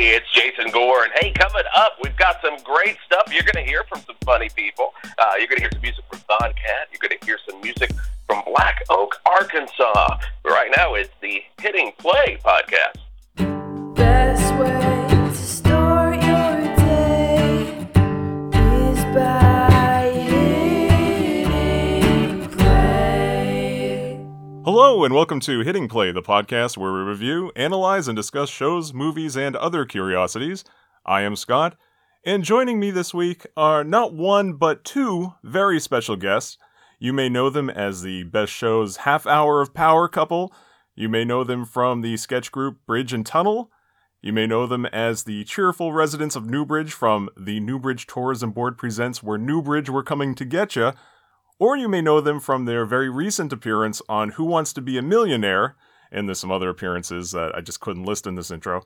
It's Jason Gore, and hey, coming up, we've got some great stuff. You're going to hear from some funny people. Uh, you're going to hear some music from Don Cat. You're going to hear some music from Black Oak, Arkansas. Right now, it's the Hitting Play podcast. Hello, and welcome to Hitting Play, the podcast where we review, analyze, and discuss shows, movies, and other curiosities. I am Scott, and joining me this week are not one, but two very special guests. You may know them as the Best Show's Half Hour of Power couple. You may know them from the sketch group Bridge and Tunnel. You may know them as the cheerful residents of Newbridge from the Newbridge Tourism Board Presents Where Newbridge Were Coming to Get Ya. Or you may know them from their very recent appearance on Who Wants to Be a Millionaire, and there's some other appearances that I just couldn't list in this intro.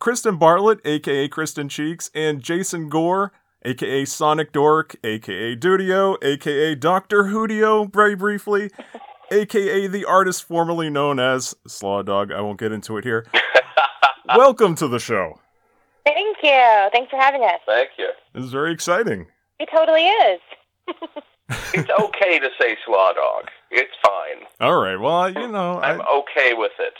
Kristen Bartlett, aka Kristen Cheeks, and Jason Gore, aka Sonic Dork, aka Dudio, aka Dr. Hoodio, very briefly, aka the artist formerly known as Slaw Dog. I won't get into it here. Welcome to the show. Thank you. Thanks for having us. Thank you. This is very exciting. It totally is. It's okay to say Slaw Dog. It's fine. All right, well, you know, I'm I, okay with it.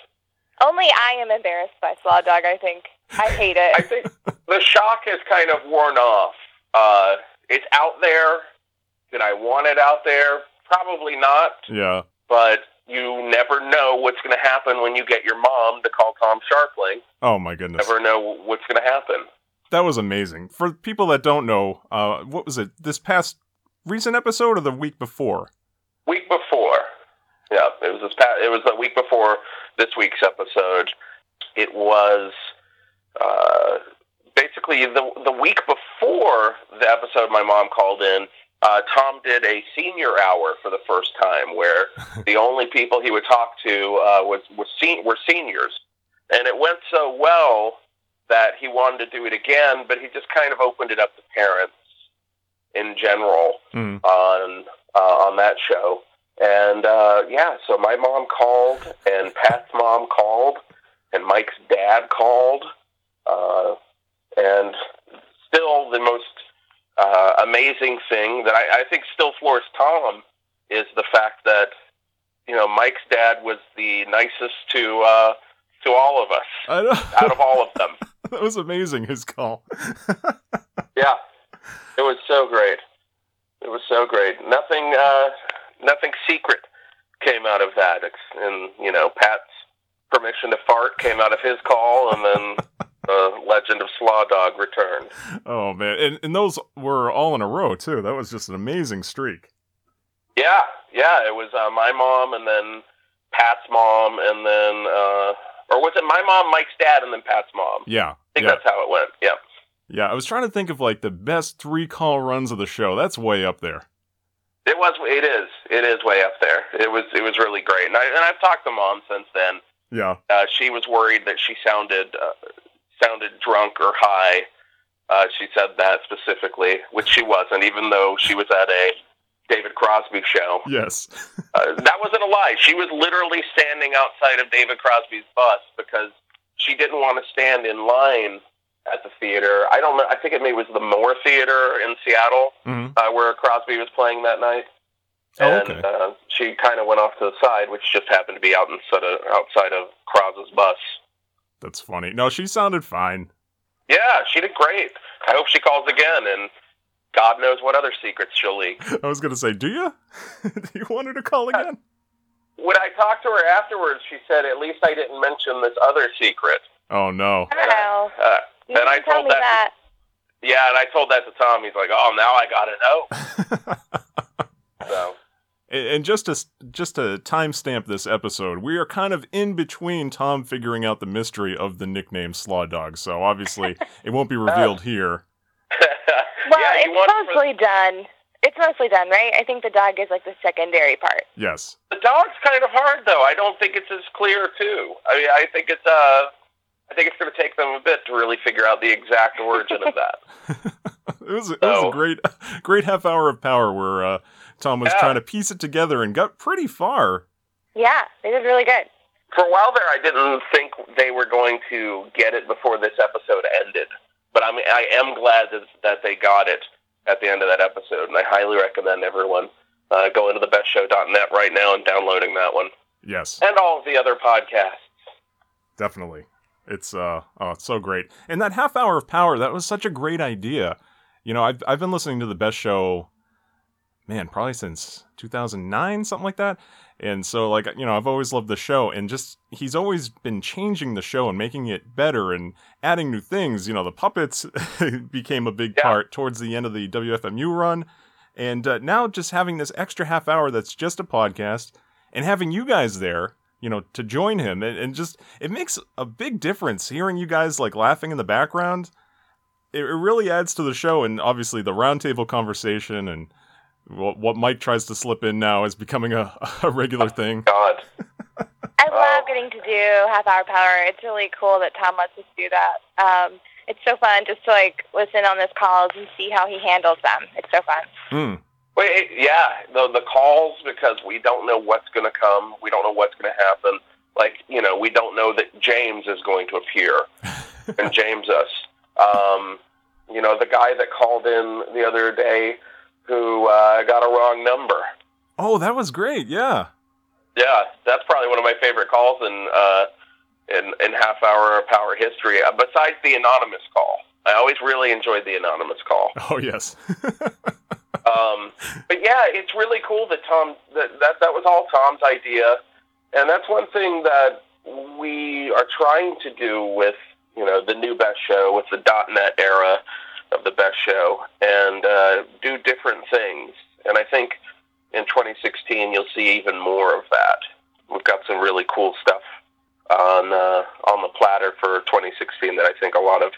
Only I am embarrassed by Slaw Dog, I think. I hate it. I it. think the shock has kind of worn off. Uh, it's out there. Did I want it out there? Probably not. yeah. But you never know what's going to happen when you get your mom to call Tom Scharpling. Oh my goodness. Never know what's going to happen. That was amazing. For people that don't know, uh, what was it? This past recent episode or the week before? Week before, yeah, it was this past, It was the week before this week's episode. It was uh, basically the the week before the episode my mom called in. Uh, Tom did a senior hour for the first time, where the only people he would talk to uh, was was sen- were seniors, and it went so well that he wanted to do it again, but he just kind of opened it up to parents in general Mm. on uh, on that show. And uh, yeah, so my mom called, and Pat's mom called, and Mike's dad called, uh, and still the most uh, amazing thing that I, I think still floors Tom is the fact that you know Mike's dad was the nicest to uh, to all of us out of all of them. that was amazing. His call. Yeah, it was so great. It was so great. Nothing, uh, nothing secret came out of that, and you know, Pat's permission to fart came out of his call, and then the Legend of Slaw Dog returned. oh man, and and those were all in a row too. That was just an amazing streak. Yeah, yeah. It was uh, my mom, and then Pat's mom, and then, uh, or was it my mom, Mike's dad, and then Pat's mom? Yeah. I think yeah. that's how it went. Yeah. Yeah. I was trying to think of like the best three call runs of the show. That's way up there. It was. It is. It is way up there. It was. It was really great, and I and I've talked to mom since then. Yeah. Uh, she was worried that she sounded uh, sounded drunk or high. Uh, she said that specifically, which she wasn't, even though she was at a David Crosby show. Yes. Uh, that wasn't a lie. She was literally standing outside of David Crosby's bus because she didn't want to stand in line at the theater. I don't know. I think it maybe was the Moore Theater in Seattle hmm uh, where Crosby was playing that night. Oh, And okay. uh, she kind of went off to the side, which just happened to be out inside of, outside of Crosby's bus. That's funny. No, she sounded fine. Yeah, she did great. I hope she calls again, and God knows what other secrets she'll leak. I was gonna say, do you? do you want her to call again? When I talked to her afterwards, she said, "At least I didn't mention this other secret." Oh no. And I- Wow. You and I tell told me that. that. Yeah, and I told that to Tom. He's like, "Oh, now I gotta know." So And and just to just to timestamp this episode, we are kind of in between Tom figuring out the mystery of the nickname Slaw Dog. So obviously, it won't be revealed here. Well, yeah, it's wants for- mostly done. It's mostly done, right? I think the dog is like the secondary part. Yes. The dog's kind of hard, though. I don't think it's as clear, too. I mean, I think it's uh, I think it's going to take them a bit to really figure out the exact origin of that. It was it was a great great half hour of power where uh, Tom was Yeah. trying to piece it together and got pretty far. Yeah, they did really good. for a while there, I didn't think they were going to get it before this episode ended. But I mean, I am glad that, that they got it at the end of that episode, and I highly recommend everyone uh, going to thebestshow.net right now and downloading that one Yes, and all of the other podcasts. definitely. It's uh oh, it's so great. And that half hour of power, that was such a great idea. You know, I've I've been listening to the best show, man, probably since 2009, something like that. And so, like, you know, I've always loved the show, and just he's always been changing the show and making it better and adding new things. You know, the puppets became a big Yeah. part towards the end of the WFMU run, and uh, now just having this extra half hour that's just a podcast and having you guys there, you know, to join him, and, and just it makes a big difference hearing you guys like laughing in the background. It, it really adds to the show, and obviously the roundtable conversation and what, what Mike tries to slip in now is becoming a, a regular thing. God. I love Oh. getting to do half hour power. It's really cool that Tom lets us do that. Um, it's so fun just to like listen on his calls and see how he handles them. It's so fun. Hmm. Wait, yeah, the the calls because we don't know what's going to come. We don't know what's going to happen. Like you know, we don't know that James is going to appear and James us. Um, you know, the guy that called in the other day who uh, got a wrong number. Oh, that was great. Yeah. Yeah, that's probably one of my favorite calls in uh, in in half hour power history. Uh, besides the anonymous call, I always really enjoyed the anonymous call. Oh, yes. Um, but yeah, it's really cool that Tom that, that that was all Tom's idea, and that's one thing that we are trying to do with you know the new Best Show with the .NET era of the Best Show, and uh, do different things. And I think in 2016 you'll see even more of that. We've got some really cool stuff on uh, on the platter for 2016 that I think a lot of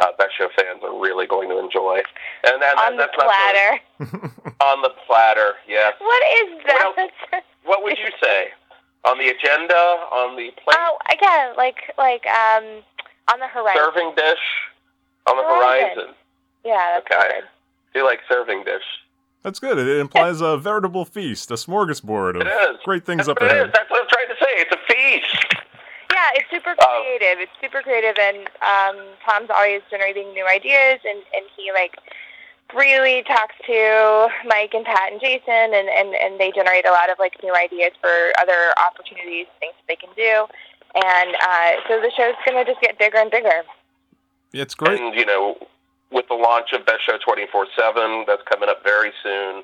uh, Best Show fans are really going to enjoy. And, and on the that's not the- platter. on the platter, yes. What is What that? What would you say? On the agenda, on the plate, oh, again, like like um on the horizon. serving dish, on the Horizon. horizon. Yeah, that's Okay. good. Do you like serving dish? That's good. It implies a veritable feast, a smorgasbord of great things That's up what it is. ahead. That's what I'm trying to say. It's a feast. Yeah, it's super Um, creative. it's super creative, and um, Tom's always generating new ideas, and and he like really talks to Mike and Pat and Jason, and and and they generate a lot of like new ideas for other opportunities, things they can do, and uh, so the show's gonna just get bigger and bigger. It's great. And you know, with the launch of Best Show 24/7, that's coming up very soon.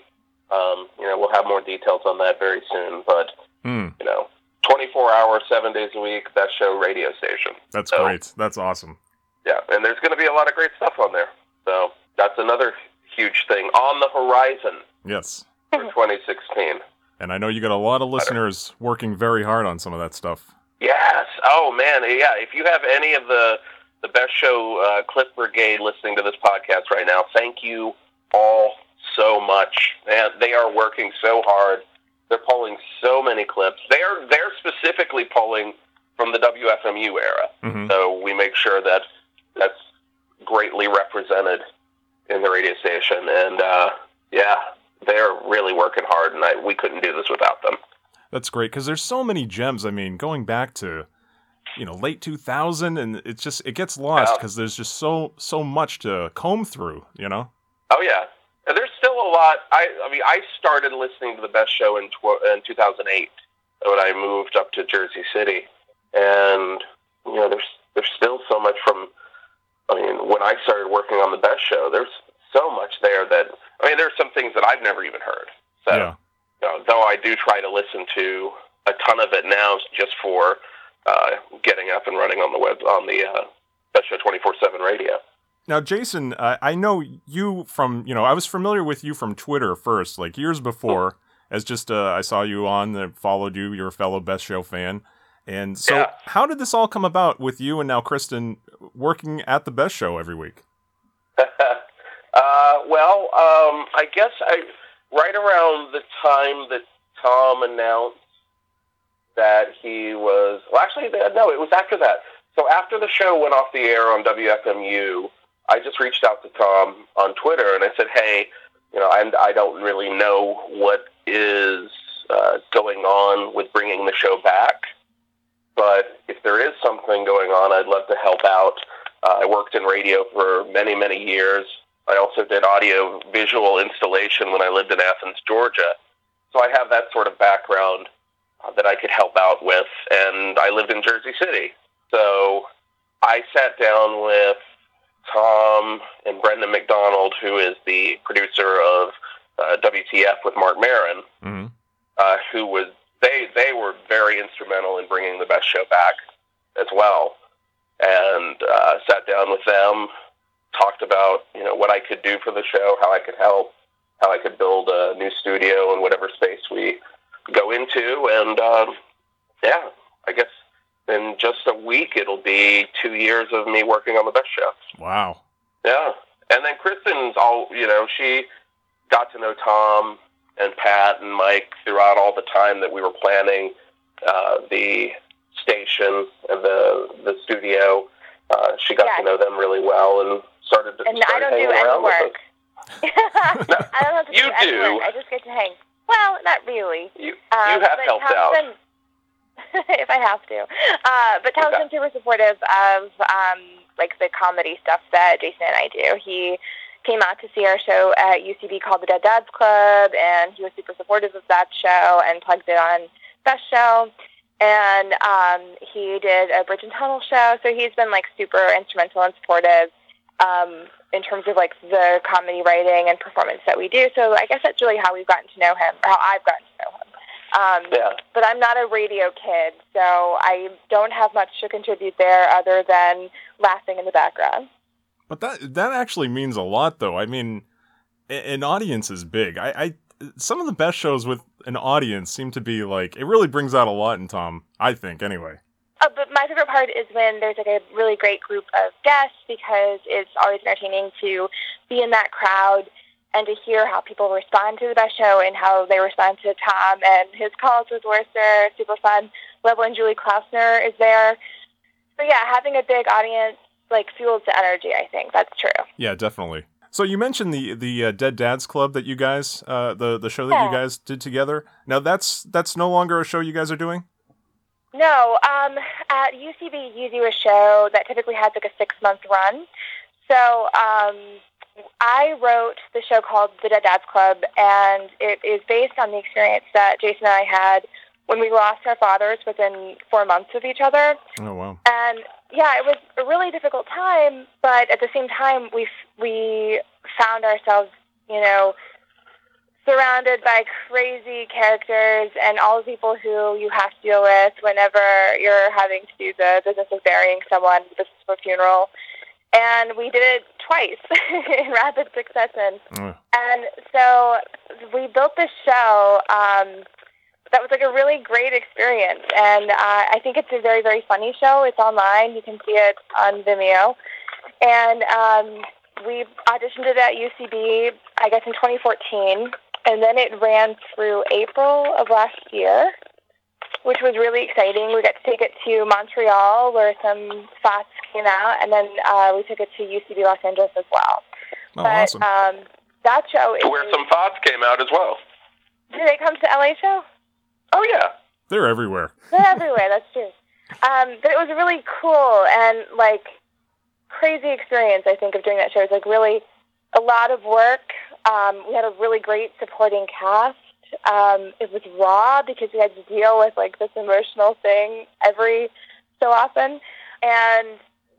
Um, you know, we'll have more details on that very soon. But Hmm. you know, 24 hours, seven days a week, Best Show radio station. That's So- great. That's awesome. Yeah, and there's going to be a lot of great stuff on there. So that's another huge thing on the horizon Yes. for 2016. And I know you got a lot of listeners working very hard on some of that stuff. Yes. Oh man. Yeah. If you have any of the the best show uh, clip brigade listening to this podcast right now, thank you all so much. And they are working so hard. They're pulling so many clips. They are they're specifically pulling from the WFMU era. hmm So we make sure that that's greatly represented in the radio station. And uh, yeah, they're really working hard, and I, we couldn't do this without them. That's great because there's so many gems. I mean, going back to you know late 2000, and it's just it gets lost Yeah. because there's just so so much to comb through. You know. Oh yeah, and there's still a lot. I I mean, I started listening to the best show in tw- in 2008 when I moved up to Jersey City, and you know, there's there's still so much from. I mean, when I started working on the best show, there's so much there that I mean, there's some things that I've never even heard. So, Yeah. you know, though I do try to listen to a ton of it now, just for uh, getting up and running on the web on the uh, best show 24/7 radio. Now, Jason, uh, I know you from, you know, I was familiar with you from Twitter first, like years before, as just uh, I saw you on and followed you. You're a fellow Best Show fan. And so, Yeah. how did this all come about with you and now Kristen working at the Best Show every week? uh, well, um, I guess I right around the time that Tom announced that he was well, actually, no, it was after that. So after the show went off the air on WFMU, I just reached out to Tom on Twitter and I said, "Hey, you know, I'm, I don't really know what is uh, going on with bringing the show back." but if there is something going on, I'd love to help out. Uh, I worked in radio for many, many years. I also did audio visual installation when I lived in Athens, Georgia. So I have that sort of background uh, that I could help out with. And I lived in Jersey City. So I sat down with Tom and Brendan McDonald, who is the producer of uh, WTF with Marc Maron, hmm uh, who was they they were very instrumental in bringing the best show back as well, and uh, sat down with them, talked about you know what I could do for the show, how I could help, how I could build a new studio in whatever space we go into, and um, yeah, I guess in just a week it'll be two years of me working on the best show. Wow. Yeah. And then Kristen's all, you know, she got to know Tom and Pat and Mike throughout all the time that we were planning uh, the station and the the studio. Uh, she got Yeah. to know them really well and started. to. And I don't do hanging any around with work. I don't have to You do do. I just get to hang. Well, not really. us. You Um, you have helped Tom's out. been- if I have to. Uh, but Tom's Okay. been super supportive of um, like the comedy stuff that Jason and I do. He came out to see our show at UCB called the Dead Dads Club, and he was super supportive of that show and plugged it on Best Show. And um, he did a Bridge and Tunnel show, so he's been like super instrumental and supportive um, in terms of like the comedy writing and performance that we do. So I guess that's really how we've gotten to know him, or how I've gotten to know him. Um, Yeah. but I'm not a radio kid, so I don't have much to contribute there other than laughing in the background. But that that actually means a lot, though. I mean, an audience is big. I, I some of the best shows with an audience seem to be like it really brings out a lot in Tom. I think, anyway. Oh, but my favorite part is when there's like a really great group of guests because it's always entertaining to be in that crowd and to hear how people respond to the best show and how they respond to Tom and his calls with Wurster. Super fun. Level and Julie Klausner is there. So yeah, having a big audience like fuels the energy. I think that's true. Yeah, definitely. So you mentioned the the uh, Dead Dads Club that you guys, uh, the the show that you guys did together. Now that's that's no longer a show you guys are doing. No, um, at UCB, you do a show that typically has like a six month run. So um, I wrote the show called The Dead Dads Club, and it is based on the experience that Jason and I had when we lost our fathers within four months of each other. Oh wow. And yeah, it was a really difficult time, but at the same time, we we found ourselves, you know, surrounded by crazy characters and all the people who you have to deal with whenever you're having to do the business of burying someone, the business of a funeral. And we did it twice in rapid succession. Uh, And so we built this show um, that was like a really great experience. And uh, I think it's a very, very funny show. It's online. You can see it on Vimeo. And um, we auditioned it at UCB, I guess, in 2014. And then it ran through April of last year, which was really exciting. We got to take it to Montreal, where some spots came out. And then uh, we took it to UCB Los Angeles as well. oh, but awesome. um, that show is. Where some thoughts came out as well. Did they come to LA show? Oh yeah. They're everywhere. They're everywhere. That's true. Um, but it was a really cool and like crazy experience. I think of doing that show. It was like really a lot of work. Um, we had a really great supporting cast. Um, it was raw because we had to deal with like this emotional thing every so often, and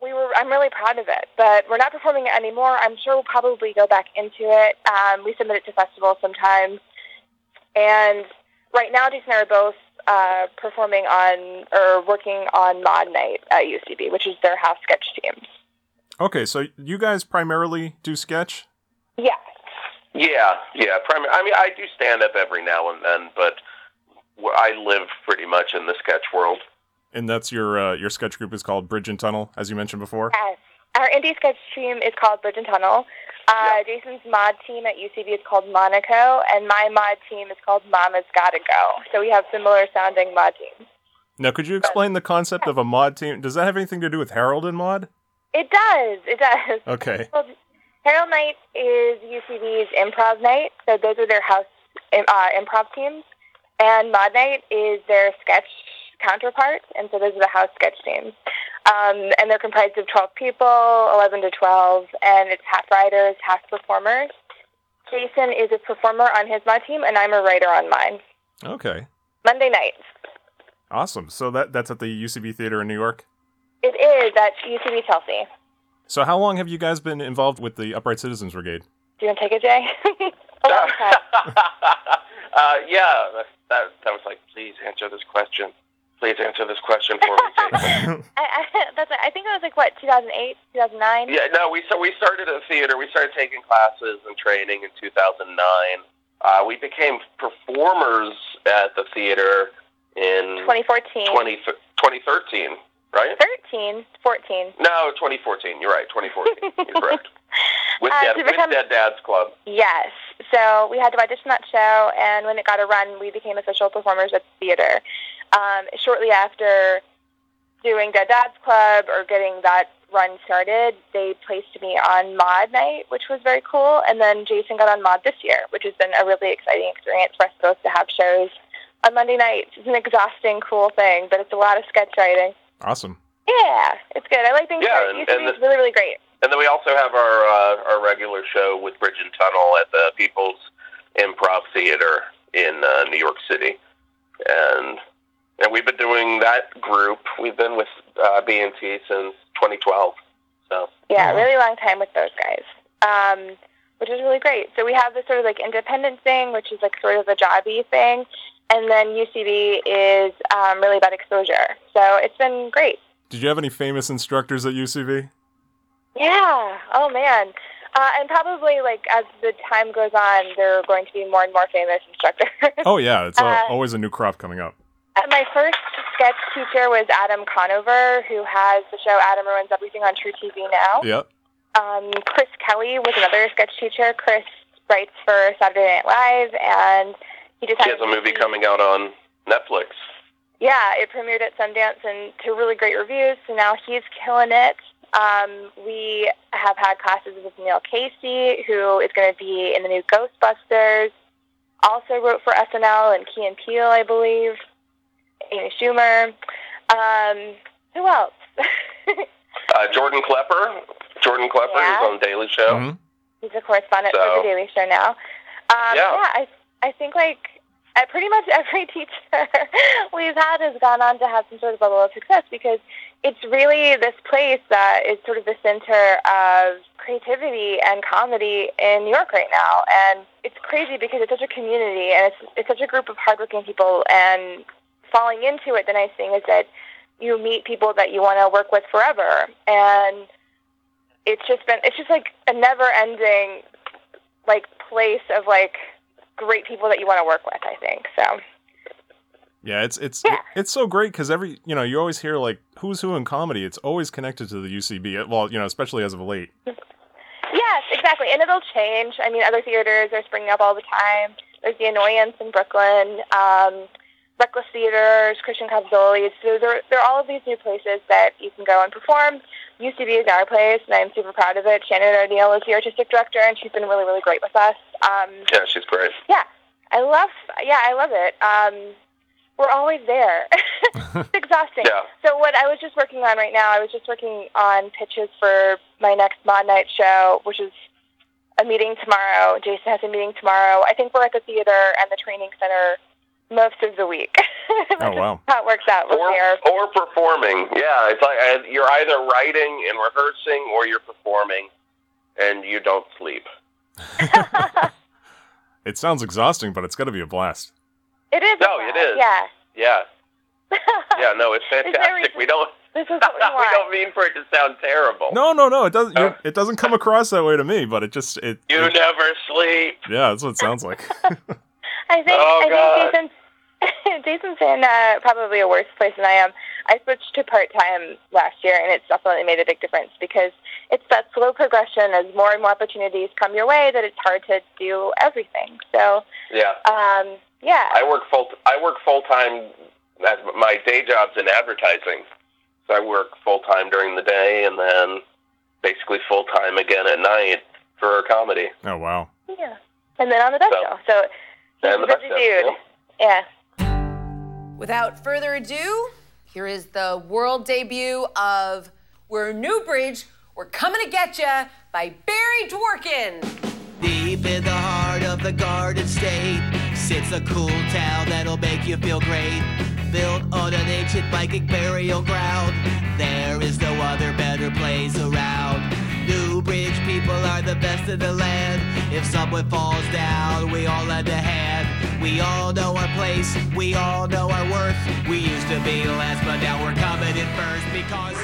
we were. I'm really proud of it. But we're not performing it anymore. I'm sure we'll probably go back into it. Um, we submit it to festivals sometimes, and right now, Jason and I are both uh, performing on or working on Mod Night at UCB, which is their house sketch teams. Okay, so you guys primarily do sketch. Yes. Yeah, yeah. Primary. I mean, I do stand up every now and then, but I live pretty much in the sketch world. And that's your uh, your sketch group is called Bridge and Tunnel, as you mentioned before. Yes. Our indie sketch team is called Bridge and Tunnel. Uh, Jason's mod team at UCB is called Monaco, and my mod team is called Mama's Gotta Go. So we have similar sounding mod teams. Now, could you explain the concept of a mod team? Does that have anything to do with Harold and Mod? It does. It does. Okay. Well, Harold Night is UCB's improv night, so those are their house uh, improv teams, and Mod Night is their sketch counterpart, and so those are the house sketch teams. Um, and they're comprised of 12 people, 11 to 12, and it's half writers, half performers. Jason is a performer on his mod team, and I'm a writer on mine. Okay. Monday nights. Awesome. So that that's at the UCB Theater in New York. It is at UCB Chelsea. So how long have you guys been involved with the Upright Citizens Brigade? Do you want to take it, Jay? a long time. uh, yeah, that, that that was like, please answer this question. Please answer this question for me, Jason. I, I, that's, I think it was like, what, 2008, 2009? yeah, no, we so we started at theater. We started taking classes and training in 2009. Uh, we became performers at the theater in 2014. 20, 2013, right? 13, 14. No, 2014. You're right. 2014. You're correct. With, Uh, Dead, to with Dead Dad's Club. Yes. So we had to audition that show, and when it got a run, we became official performers at the theater. Um, shortly after doing Dead Dad's Club or getting that run started, they placed me on Mod Night, which was very cool. And then Jason got on Mod this year, which has been a really exciting experience for us both to have shows on Monday nights. It's an exhausting, cool thing, but it's a lot of sketch writing. Awesome. Yeah, it's good. I like things. Yeah, Yeah, and- UCB and is really, really great. And then we also have our uh, our regular show with Bridge and Tunnel at the People's Improv Theater in uh, New York City, and and we've been doing that group. We've been with uh, BNT since 2012. So Yeah, Oh. really long time with those guys, um, which is really great. So we have this sort of like independent thing, which is like sort of a jobby thing, and then UCB is um, really about exposure. So it's been great. Did you have any famous instructors at UCB? Yeah. Oh man. Uh, and probably like as the time goes on, there are going to be more and more famous instructors. Oh yeah, it's Uh, always a new crop coming up. Uh, My first sketch teacher was Adam Conover, who has the show Adam Ruins Everything on truTV now. Yep. Um, Chris Kelly was another sketch teacher. Chris writes for Saturday Night Live, and he just he has a movie coming out on Netflix. Yeah, it premiered at Sundance and to really great reviews. So now he's killing it. Um, we have had classes with Neil Casey, who is going to be in the new Ghostbusters. Also wrote for SNL and Key and Peele, I believe. Amy Schumer. Um, who else? Uh, Jordan Klepper. Jordan Klepper Yeah. is on Daily Show. Mhm. He's a correspondent for the Daily Show now. Um, Yeah. I I think like uh, pretty much every teacher we've had has gone on to have some sort of level of success because it's really this place that is sort of the center of creativity and comedy in New York right now, and it's crazy because it's such a community and it's it's such a group of hardworking people, and falling into it, the nice thing is that you meet people that you want to work with forever, and it's just been it's just like a never ending like place of like great people that you want to work with i think so Yeah, it's it's Yeah. it's so great because every you know you always hear like who's who in comedy. It's always connected to the UCB. Well, you know, especially as of late. yes exactly and it'll change i mean other theaters are springing up all the time there's the annoyance in brooklyn um reckless theaters christian capozzoli so there, there are all of these new places that you can go and perform ucb is our place and i'm super proud of it shannon o'neill is the artistic director and she's been really really great with us um Yeah, she's great. Yeah, I love, yeah, I love it. Um, we're always there. it's exhausting. Yeah. So what I was just working on right now, I was just working on pitches for my next Mod Night show, which is a meeting tomorrow. Jason has a meeting tomorrow. I think we're at the theater and the training center most of the week. Oh wow. How it works out with Or, there. or performing. Yeah, it's like uh, you're either writing and rehearsing or you're performing and you don't sleep. It sounds exhausting, but it's going to be a blast. It is. No, a it lot. Yeah. Yeah. Yeah, no, it's fantastic. We don't This is what we we don't mean for it to sound terrible. No, no, no. It doesn't. Oh. It doesn't come across that way to me. But it just it. You it- never sleep. yeah, that's what it sounds like. I think Oh, I God. think Jason's Jason's in uh, probably a worse place than I am. I switched to part time last year, and it's definitely made a big difference because it's that slow progression as more and more opportunities come your way that it's hard to do everything. So, Yeah. um, yeah, I work full I work full time as my day job's in advertising. So I work full time during the day and then basically full time again at night for comedy. oh wow. yeah, and then on the best So- show. So he's And the busy best dude. show, Yeah. Without further ado, here is the world debut of We're Newbridge, We're Coming to Get Ya by Barry Dworkin. Deep in the heart of the Garden State sits a cool town that'll make you feel great. Built on an ancient Viking burial ground, there is no other better place around. Newbridge people are the best in the land. If someone falls down, we all lend a hand. We all know our place, we all know our worth. We used to be last, but now we're coming in first because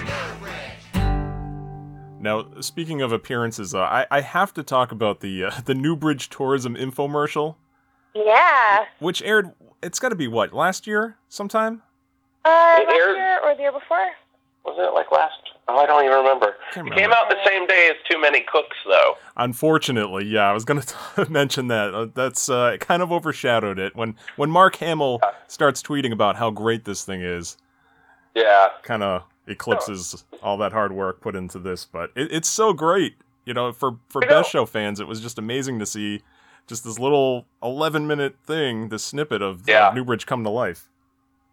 Newbridge. Now, speaking of appearances, uh, I, I have to talk about the uh, the Newbridge Tourism infomercial, Yeah. which aired. It's got to be what last year, sometime. Uh, last year or the year before? Was it like last? Oh, I don't even remember. Can't It remember. came out the same day as Too Many Cooks, though. Unfortunately, yeah, I was going to mention that. Uh, that's uh, it kind of overshadowed it when when Mark Hamill starts tweeting about how great this thing is. Yeah. Kind of eclipses all that hard work put into this, but it, it's so great. You know, for for I know. Best Show fans, it was just amazing to see just this little 11 minute thing, this snippet of uh, Yeah. Newbridge come to life.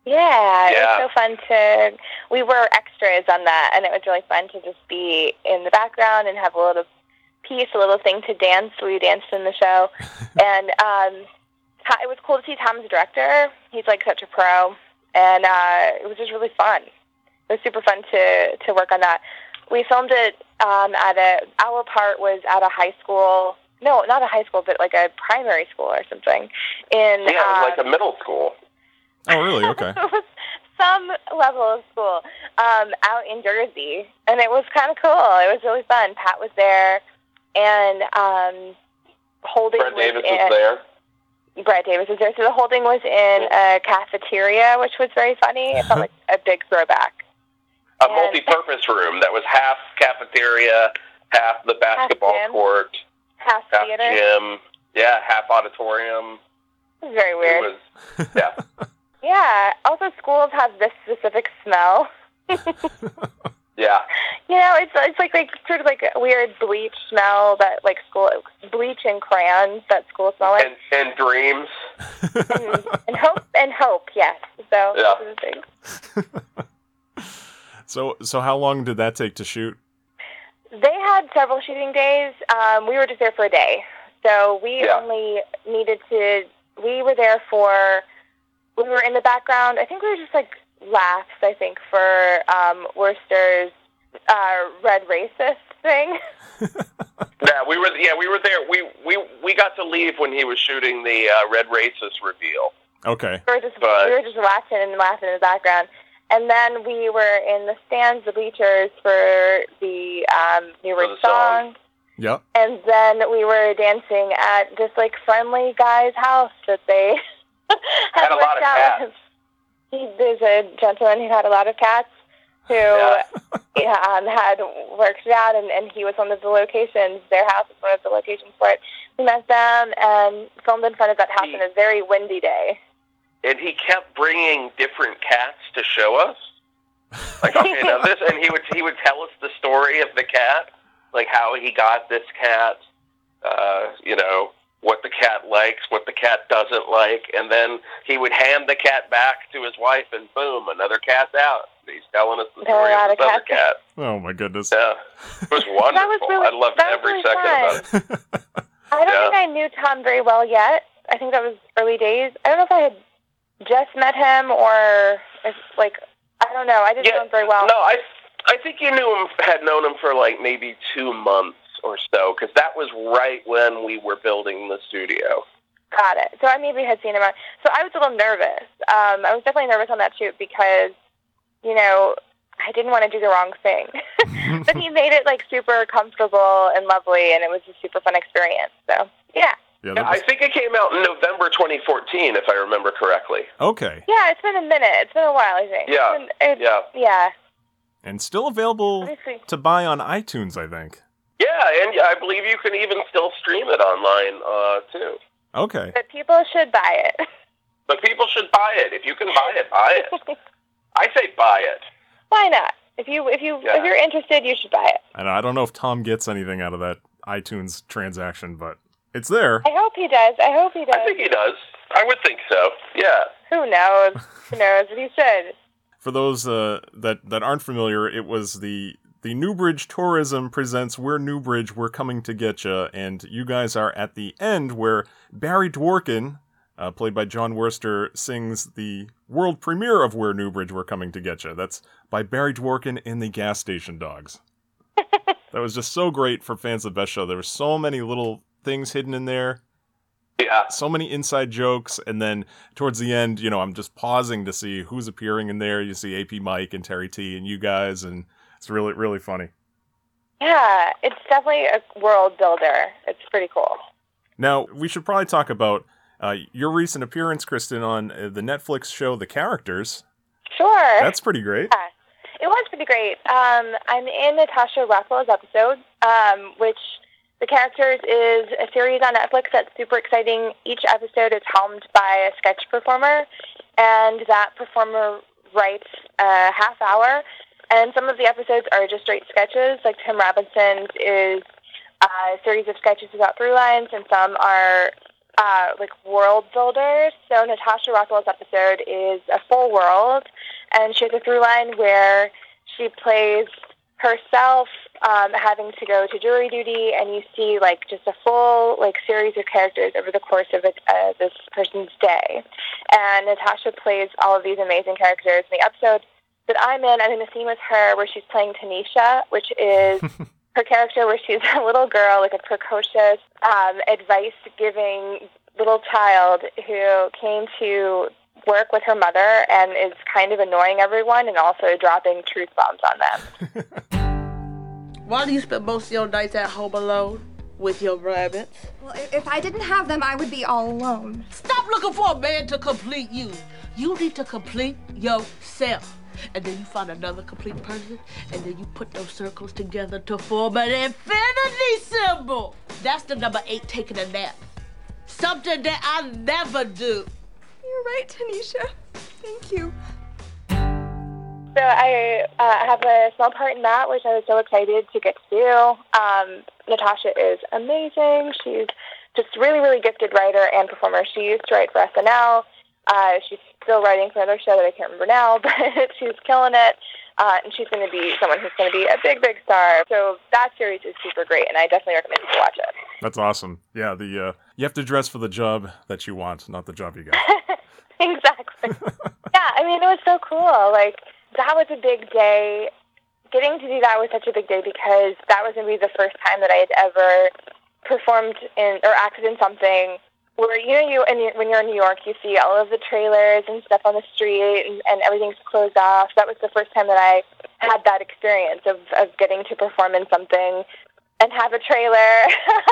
Yeah, it Yeah. was so fun to. We were extras on that, and it was really fun to just be in the background and have a little piece, a little thing to dance. We danced in the show, and um, it was cool to see Tom's director. He's like such a pro, and uh, it was just really fun. It was super fun to to work on that. We filmed it um, at a. Our part was at a high school. No, not a high school, but like a primary school or something. In Yeah, it was like um, a middle school. Oh, really? Okay. it was some level of school um, out in Jersey, and it was kind of cool. It was really fun. Pat was there, and um, holding Brett was Davis in, was there. Brett Davis was there. So the holding was in a cafeteria, which was very funny. It felt like a big throwback. A And- multi-purpose room that was half cafeteria, half the basketball gym. court, Half half theater. gym. Yeah, half auditorium. It was very weird. It was. Yeah. yeah. Also, schools have this specific smell. Yeah. You know, it's it's like like sort of like a weird bleach smell that like school bleach and crayons that school smell like. And and dreams. and, and hope and hope, yes. So Yeah. those are the so, so how long did that take to shoot? They had several shooting days. Um, we were just there for a day, so we Yeah. only needed to. We were there for. We were in the background. I think we were just like laughs. I think for um, Wurster's uh, red racist thing. Yeah, we were. Yeah, we were there. We we we got to leave when he was shooting the uh, red racist reveal. Okay. we were just But- we were just watching and laughing in the background. And then we were in the stands, the bleachers for the um, New For the song. song. Yep. And then we were dancing at this like friendly guy's house that they had, a lot of cats. He, there's a gentleman who had a lot of cats who Yeah. yeah, um, had worked it out, and, and he was one of the locations. Their house was one of the locations for it. We met them and filmed in front of that house He- on a very windy day. and he kept bringing different cats to show us. Like, okay, now this, and he would he would tell us the story of the cat, like how he got this cat, uh, you know, what the cat likes, what the cat doesn't like, and then he would hand the cat back to his wife, and boom, another cat's out. He's telling us the There story a lot of this of other cat. Oh my goodness. Yeah, it was wonderful. was really- I loved that every really second fun. about it. I don't Yeah. think I knew Tom very well yet. I think that was early days. I don't know if I had just met him or if like I don't know. I didn't know him very well. No, I I think you knew him, had known him for like maybe two months or so, because that was right when we were building the studio. Got it. So I maybe had seen him. On, so I was a little nervous. Um, I was definitely nervous on that shoot because, you know, I didn't want to do the wrong thing. but he made it like super comfortable and lovely, and it was a super fun experience. So yeah, Yeah. That I think it came out in November 2014, if I remember correctly. okay. yeah. It's been a minute. It's been a while. I think. Yeah. It's been- it's- Yeah, Yeah. And still available to buy on iTunes, I think. Yeah, and I believe you can even still stream it online uh, too. Okay. But people should buy it. But people should buy it. If you can buy it, buy it. I say buy it. Why not? If you if you Yeah. if you're interested, you should buy it. And I don't know if Tom gets anything out of that iTunes transaction, but it's there. I hope he does. I hope he does. I think he does. I would think so. Yeah. Who knows? Who knows? But he should. For those uh, that that aren't familiar, it was the the Newbridge Tourism presents We're Newbridge, We're Coming to Get Ya, and you guys are at the end where Barry Dworkin, uh, played by Jon Wurster, sings the world premiere of We're Newbridge, We're Coming to Get Ya. That's by Barry Dworkin and the Gas Station Dogs. that was just so great for fans of best show. There were so many little things hidden in there Yeah. so many inside jokes and then towards the end you know i'm just pausing to see who's appearing in there you see ap mike and terry t and you guys and it's really really funny Yeah, it's definitely a world builder. It's pretty cool. now we should probably talk about uh, your recent appearance kristen on uh, the netflix show the characters Sure. that's pretty great Yeah, it was pretty great. Um, I'm in Natasha Rothwell's episode, um, which the characters is a series on Netflix that's super exciting. Each episode is helmed by a sketch performer, and that performer writes a half hour. And some of the episodes are just straight sketches, like Tim Robinson's is a series of sketches about through lines, and some are uh, like world builders. So Natasha Rothwell's episode is a full world, and she has a through line where she plays herself um, having to go to jury duty, and you see like just a full like series of characters over the course of it, uh, this person's day. And Natasha plays all of these amazing characters. In the episode that I'm in, I'm in a scene with her where she's playing Tanisha, which is her character where she's a little girl, like a precocious, um, advice giving little child who came to work with her mother and is kind of annoying everyone and also dropping truth bombs on them. Why do you spend most of your nights at home alone with your rabbits? Well, if I didn't have them, I would be all alone. Stop looking for a man to complete you. You need to complete yourself. And then you find another complete person, and then you put those circles together to form an infinity symbol. That's the number eight taking a nap. Something that I never do. You're right, Tanisha. Thank you. So I uh, have a small part in that, which I was so excited to get to do. Um, Natasha is amazing. She's just really, really gifted writer and performer. She used to write for SNL. Uh, she's still writing for another show that I can't remember now, but she's killing it. Uh, and she's going to be someone who's going to be a big, big star. So that series is super great, and I definitely recommend people watch it. that's awesome yeah the uh, you have to dress for the job that you want not the job you got exactly. yeah, I mean, it was so cool. Like, that was a big day. Getting to do that was such a big day because that was going to be the first time that I had ever performed in or acted in something where, you know, you and you, when you're in New York, you see all of the trailers and stuff on the street and, and everything's closed off. That was the first time that I had that experience of, of getting to perform in something and have a trailer.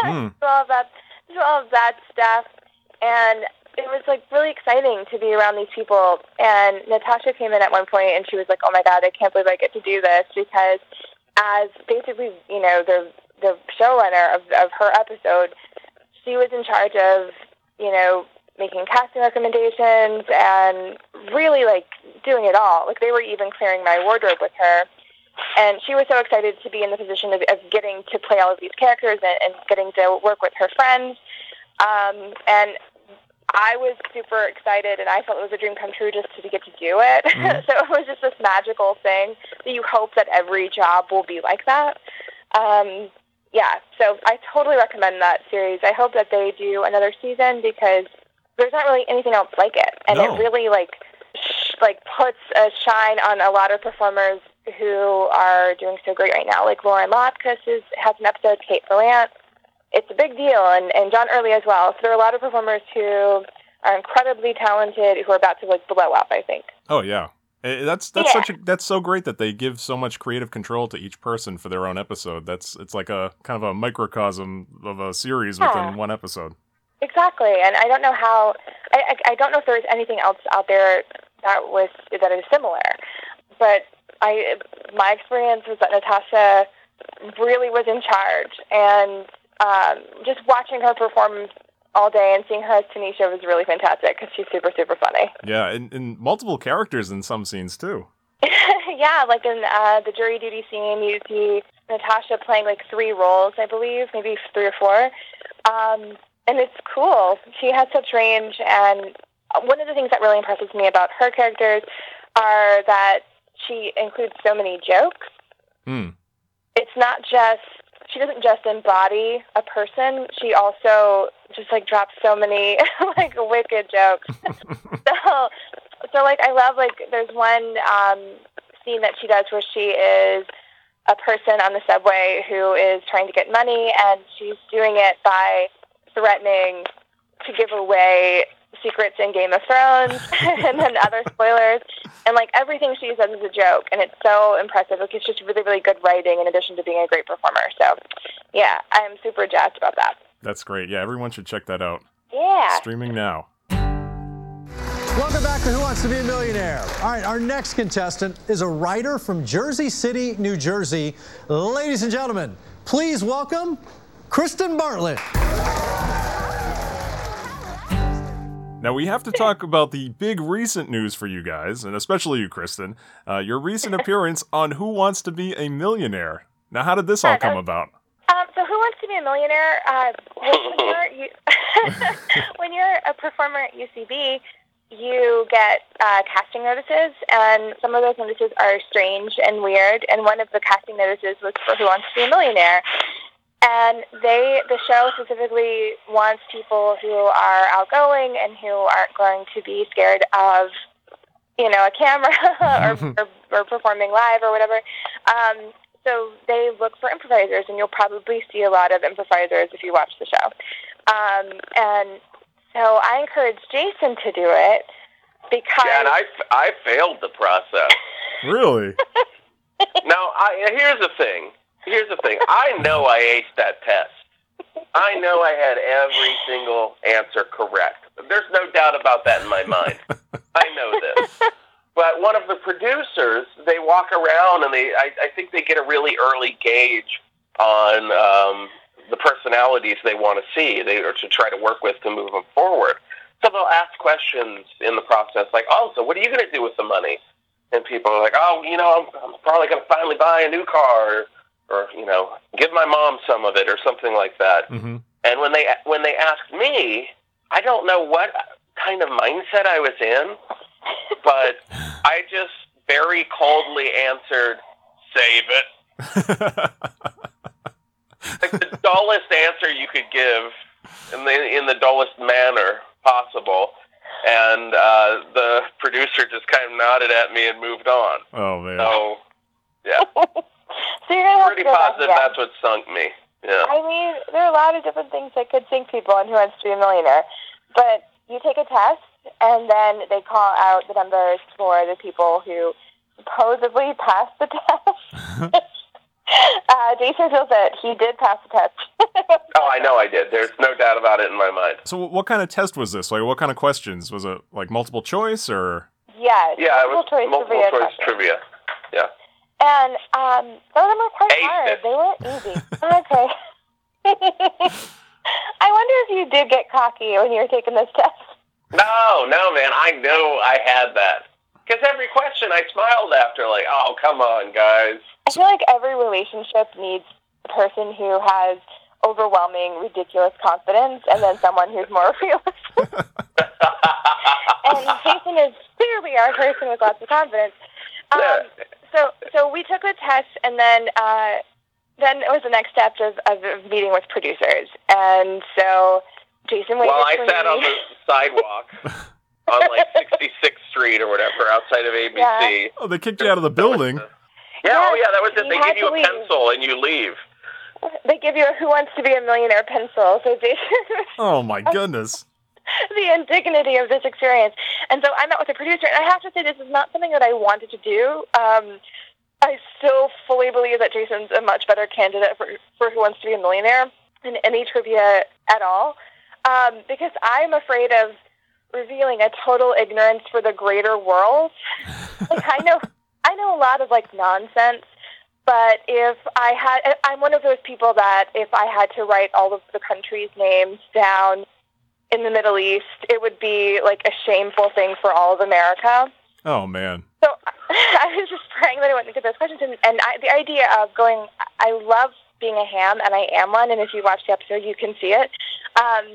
Mm. all of that, all of that stuff. And it was like really exciting to be around these people. And Natasha came in at one point and she was like, "Oh my god, I can't believe I get to do this!" Because as basically, you know, the the showrunner of of her episode, she was in charge of, you know, making casting recommendations and really like doing it all. Like they were even clearing my wardrobe with her. And she was so excited to be in the position of, of getting to play all of these characters and, and getting to work with her friends. Um, and I was super excited, and I felt it was a dream come true just to get to do it. so it was just this magical thing that you hope that every job will be like that. Um, yeah, so I totally recommend that series. I hope that they do another season because there's not really anything else like it, and No. it really like sh- like puts a shine on a lot of performers who are doing so great right now. Like Lauren Lapkus is, has an episode, Kate Berlant. It's a big deal, and, and John Early as well. So there are a lot of performers who are incredibly talented who are about to like blow up. I think. Oh yeah, that's that's Yeah. such a that's so great that they give so much creative control to each person for their own episode. That's it's like a kind of a microcosm of a series Yeah. within one episode. Exactly, and I don't know how. I, I I don't know if there's anything else out there that was that is similar, but I my experience was that Natasha really was in charge, and um, just watching her perform all day and seeing her as Tanisha was really fantastic because she's super super funny. Yeah, and, and multiple characters in some scenes too. yeah, like in uh, the jury duty scene, you see Natasha playing like three roles, I believe, maybe three or four. Um, and it's cool. She has such range, and one of the things that really impresses me about her characters are that she includes so many jokes. Hmm. It's not just she doesn't just embody a person. She also just like drops so many like wicked jokes. so, so like I love like there's one um, scene that she does where she is a person on the subway who is trying to get money, and she's doing it by threatening to give away secrets in Game of Thrones and then other spoilers. And like everything she says is a joke, and it's so impressive. Like it's just really, really good writing in addition to being a great performer. So, yeah, I'm super jazzed about that. That's great. Yeah, everyone should check that out. Yeah. Streaming now. Welcome back to Who Wants to Be a Millionaire. All right, our next contestant is a writer from Jersey City, New Jersey. Ladies and gentlemen, please welcome Kristen Bartlett. Now we have to talk about the big recent news for you guys, and especially you, Kristen. Uh, your recent appearance on Who Wants to Be a Millionaire. Now, how did this all come about? Um, so, who wants to be a millionaire? Uh, when, you're, you, when you're a performer at UCB, you get uh, casting notices, and some of those notices are strange and weird. And one of the casting notices was for Who Wants to Be a Millionaire. And they, the show specifically wants people who are outgoing and who aren't going to be scared of, you know, a camera or, or, or performing live or whatever. Um, so they look for improvisers, and you'll probably see a lot of improvisers if you watch the show. Um, and so I encouraged Jason to do it because Yeah, and I, I failed the process. Really? now, I, here's the thing. Here's the thing. I know I aced that test. I know I had every single answer correct. There's no doubt about that in my mind. I know this. But one of the producers, they walk around and they, I, I think they get a really early gauge on um, the personalities they want to see, they or to try to work with to move them forward. So they'll ask questions in the process, like, "Oh, so what are you going to do with the money?" And people are like, "Oh, you know, I'm, I'm probably going to finally buy a new car, or, you know, give my mom some of it, or something like that." hmm And when they when they asked me, I don't know what kind of mindset I was in, but I just very coldly answered, "Save it." like the dullest answer you could give in the in the dullest manner possible. And uh, the producer just kind of nodded at me and moved on. oh man. So, yeah, so you're gonna have pretty to go back positive again. that's what sunk me. Yeah. I mean, there are a lot of different things that could sink people on Who Wants to Be a Millionaire. But you take a test, and then they call out the numbers for the people who supposedly passed the test. uh, Jason feels that he did pass the test. Oh, I know I did. There's no doubt about it in my mind. So, what kind of test was this? Like, what kind of questions was it? Like multiple choice or? yes, Yeah, it was multiple choice multiple trivia choice questions. trivia. Yeah. And um, some of them were quite Aced hard. it. They weren't easy. okay. I wonder if you did get cocky when you were taking this test. No, no, man. I know I had that. Because every question I smiled after, like, oh, come on, guys. I feel like every relationship needs a person who has overwhelming, ridiculous confidence, and then someone who's more realistic. and Jason is clearly our person with lots of confidence. Um, Yeah. So, so we took the test, and then uh, then it was the next step of, of meeting with producers. And so Jason waited Well, I for sat me. on the sidewalk on like 66th Street or whatever outside of ABC. Yeah. Oh, they kicked you out of the building. Yeah, oh yeah, that was it. They had give you a leave. pencil and you leave. They give you a Who Wants to Be a Millionaire pencil. So Jason Oh my goodness. the indignity of this experience. And so I met with a producer, and I have to say, this is not something that I wanted to do. Um, I still fully believe that Jason's a much better candidate for, for Who Wants to Be a Millionaire than any trivia at all, um, because I'm afraid of revealing a total ignorance for the greater world. like I know, I know a lot of like nonsense. But if I had, I'm one of those people that if I had to write all of the countries' names down in the Middle East, it would be like a shameful thing for all of America. Oh man. So I was just praying that I wouldn't get those questions. And, and I, the idea of going, I love being a ham, and I am one. And if you watch the episode, you can see it. Um,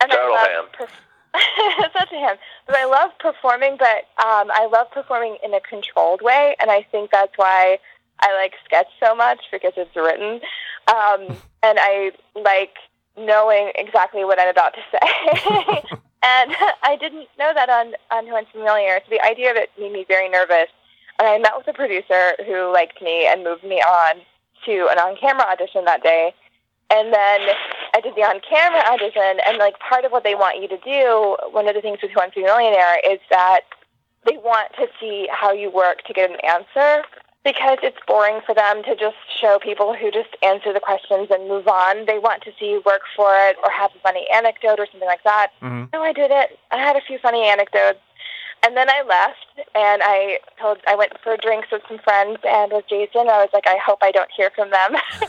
and Total I love ham. perf- it's not to him. But I love performing, but um, I love performing in a controlled way, and I think that's why I like sketch so much because it's written, um, and I like knowing exactly what I'm about to say. and I didn't know that on on Who Wants to Be a Millionaire, so the idea of it made me very nervous. And I met with a producer who liked me and moved me on to an on-camera audition that day. And then I did the on-camera audition, and like part of what they want you to do, one of the things with Who Wants to Be a Millionaire is that they want to see how you work to get an answer because it's boring for them to just show people who just answer the questions and move on. They want to see you work for it or have a funny anecdote or something like that. Mhm. So I did it. I had a few funny anecdotes. And then I left and I told I went for drinks with some friends and with Jason. I was like, I hope I don't hear from them.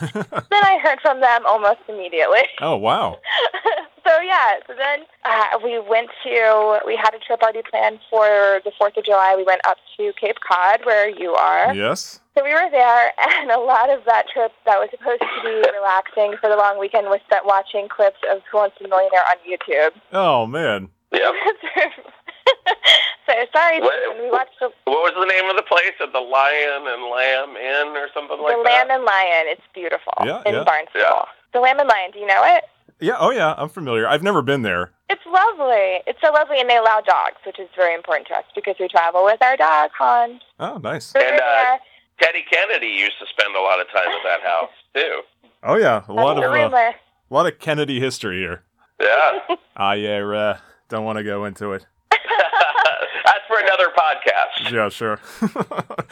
then I heard from them almost immediately. Oh wow. so yeah, so then uh, we went to we had a trip already planned for the Fourth of July. We went up to Cape Cod, where you are. Yes. So we were there, and a lot of that trip that was supposed to be relaxing for the long weekend was spent watching clips of Who Wants to Be a Millionaire on YouTube. Oh man. Yep. So sorry, What- we watched the, What was the name of the place? At the Lion and Lamb Inn or something like that? the that? Lamb and Lion. It's beautiful Yeah, in yeah. Barnstable. Yeah. The Lamb and Lion. Do you know it? Yeah. Oh yeah. I'm familiar. I've never been there. It's lovely. It's so lovely, and they allow dogs, which is very important to us because we travel with our dog, Hans. Oh nice. So we And, uh. Teddy Kennedy used to spend a lot of time at that house too. Oh yeah. A lot That's of the uh, a lot of Kennedy history here. Yeah. Ah yeah. Uh, don't want to go into it. That's for another podcast. Yeah, sure.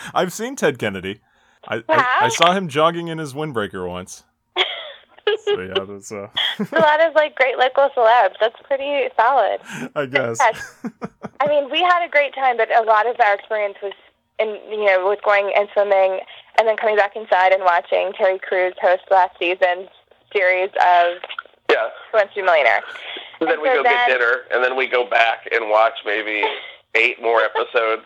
I've seen Ted Kennedy. I, I, I saw him jogging in his windbreaker once. So yeah, that's uh, a lot of like great local celebs. That's pretty solid. I guess. Yes. I mean, we had a great time, but a lot of our experience was in you know with going and swimming, and then coming back inside and watching Terry Crews host last season's series of Yeah. Who Wants to Be a Millionaire. And then And we so go get dinner, and then we go back and watch maybe eight more episodes.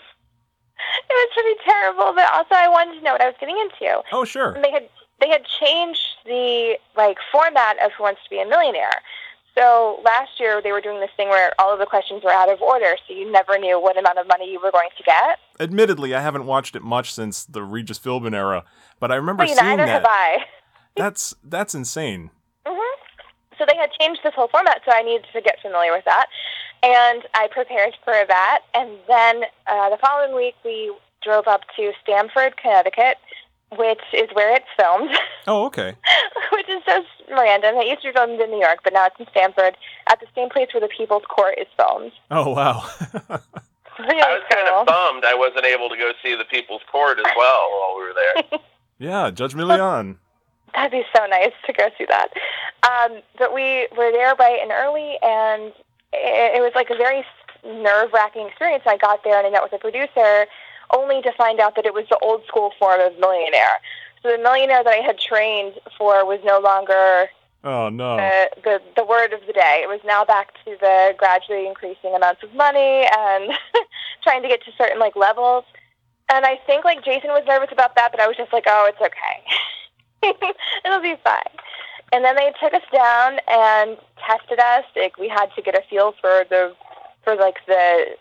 It was pretty terrible, but also I wanted to know what I was getting into. Oh sure. And they had they had changed the like format of Who Wants to Be a Millionaire. So last year they were doing this thing where all of the questions were out of order, so you never knew what amount of money you were going to get. Admittedly, I haven't watched it much since the Regis Philbin era, but I remember Well, seeing neither that. have I. That's that's insane. hmm So they had changed this whole format, so I needed to get familiar with that. And I prepared for that. And then uh, the following week, we drove up to Stamford, Connecticut, which is where it's filmed, Oh okay. which is just random. It used to be filmed in New York, but now it's in Stamford, at the same place where the People's Court is filmed. Oh wow. Really I was kind of bummed I wasn't able to go see the People's Court as well while we were there. yeah, Judge Milian. That'd be so nice to go see that. Um, but we were there bright and early, and it, it was like a very nerve wracking experience. I got there and I met with the producer, only to find out that it was the old school form of millionaire. So the millionaire that I had trained for was no longer Oh no. the, the the word of the day. It was now back to the gradually increasing amounts of money and trying to get to certain like levels. And I think like Jason was nervous about that, but I was just like, oh, it's okay, it'll be fine. And then they took us down and tested us. Like we had to get a feel for the for like the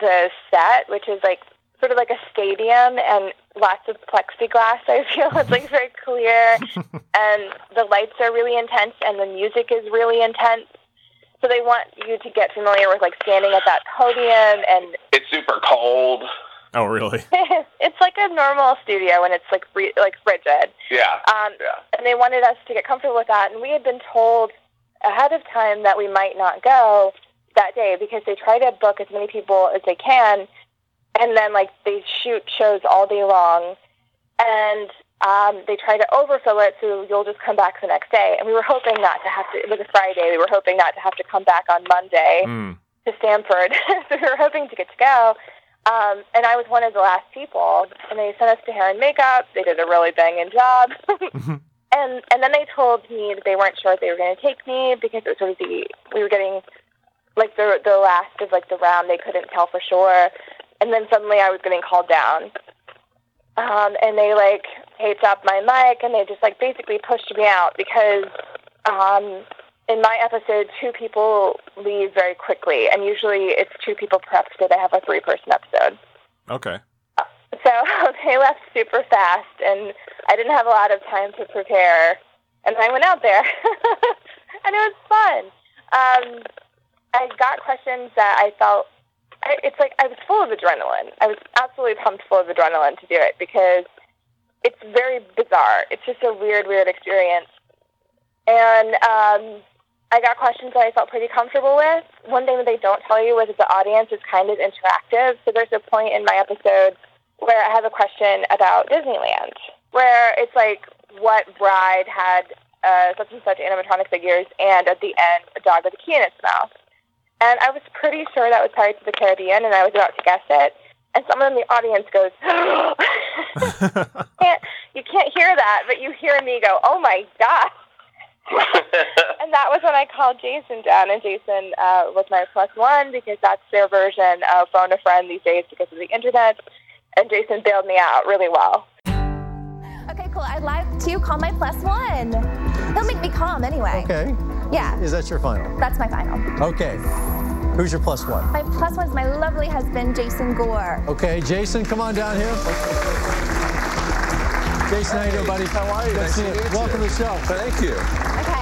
the set, which is like sort of like a stadium and lots of plexiglass. I feel it's like very clear, and the lights are really intense, and the music is really intense. So they want you to get familiar with like standing at that podium, and It's super cold. Oh really? it's like a normal studio, and it's like re- like rigid. Yeah. Um, Yeah. and they wanted us to get comfortable with that. And we had been told ahead of time that we might not go that day because they try to book as many people as they can, and then like they shoot shows all day long, and um, they try to overfill it so you'll just come back the next day. And we were hoping not to have to. It was a Friday. We were hoping not to have to come back on Monday Mm. to Stamford. so we were hoping to get to go. Um, and I was one of the last people. And they sent us to hair and makeup. They did a really banging job. and and then they told me that they weren't sure if they were going to take me because it was sort of the we were getting like the the last of like the round. They couldn't tell for sure. And then suddenly I was getting called down. Um, and they like taped up my mic and they just like basically pushed me out because um, in my episode, two people leave very quickly, and usually it's two people per episode. I have a three-person episode. Okay. So they left super fast, and I didn't have a lot of time to prepare. And I went out there, and it was fun. Um, I got questions that I felt. I, it's like I was full of adrenaline. I was absolutely pumped, full of adrenaline to do it because it's very bizarre. It's just a weird, weird experience. And um, I got questions that I felt pretty comfortable with. One thing that they don't tell you is that the audience is kind of interactive. So there's a point in my episode where I have a question about Disneyland, where it's like, what bride had uh, such and such animatronic figures, and at the end, a dog with a key in its mouth. And I was pretty sure that was Pirates of the Caribbean, and I was about to guess it. And someone in the audience goes, can't, "You can't hear that, but you hear me go, oh my god!" and that was when I called Jason down, and Jason uh, was my plus one because that's their version of phone a friend these days because of the internet. And Jason bailed me out really well. Okay, cool. I'd like to call my plus one. He'll make me calm anyway. Okay. Yeah, Is that your final? that's my final. Okay. Who's your plus one? My plus one is my lovely husband, Jason Gore. Okay, Jason, come on down here. Jason, how you doing, buddy? How are you? Good Nice to to see you. Welcome you. to the show. Thank you. Okay.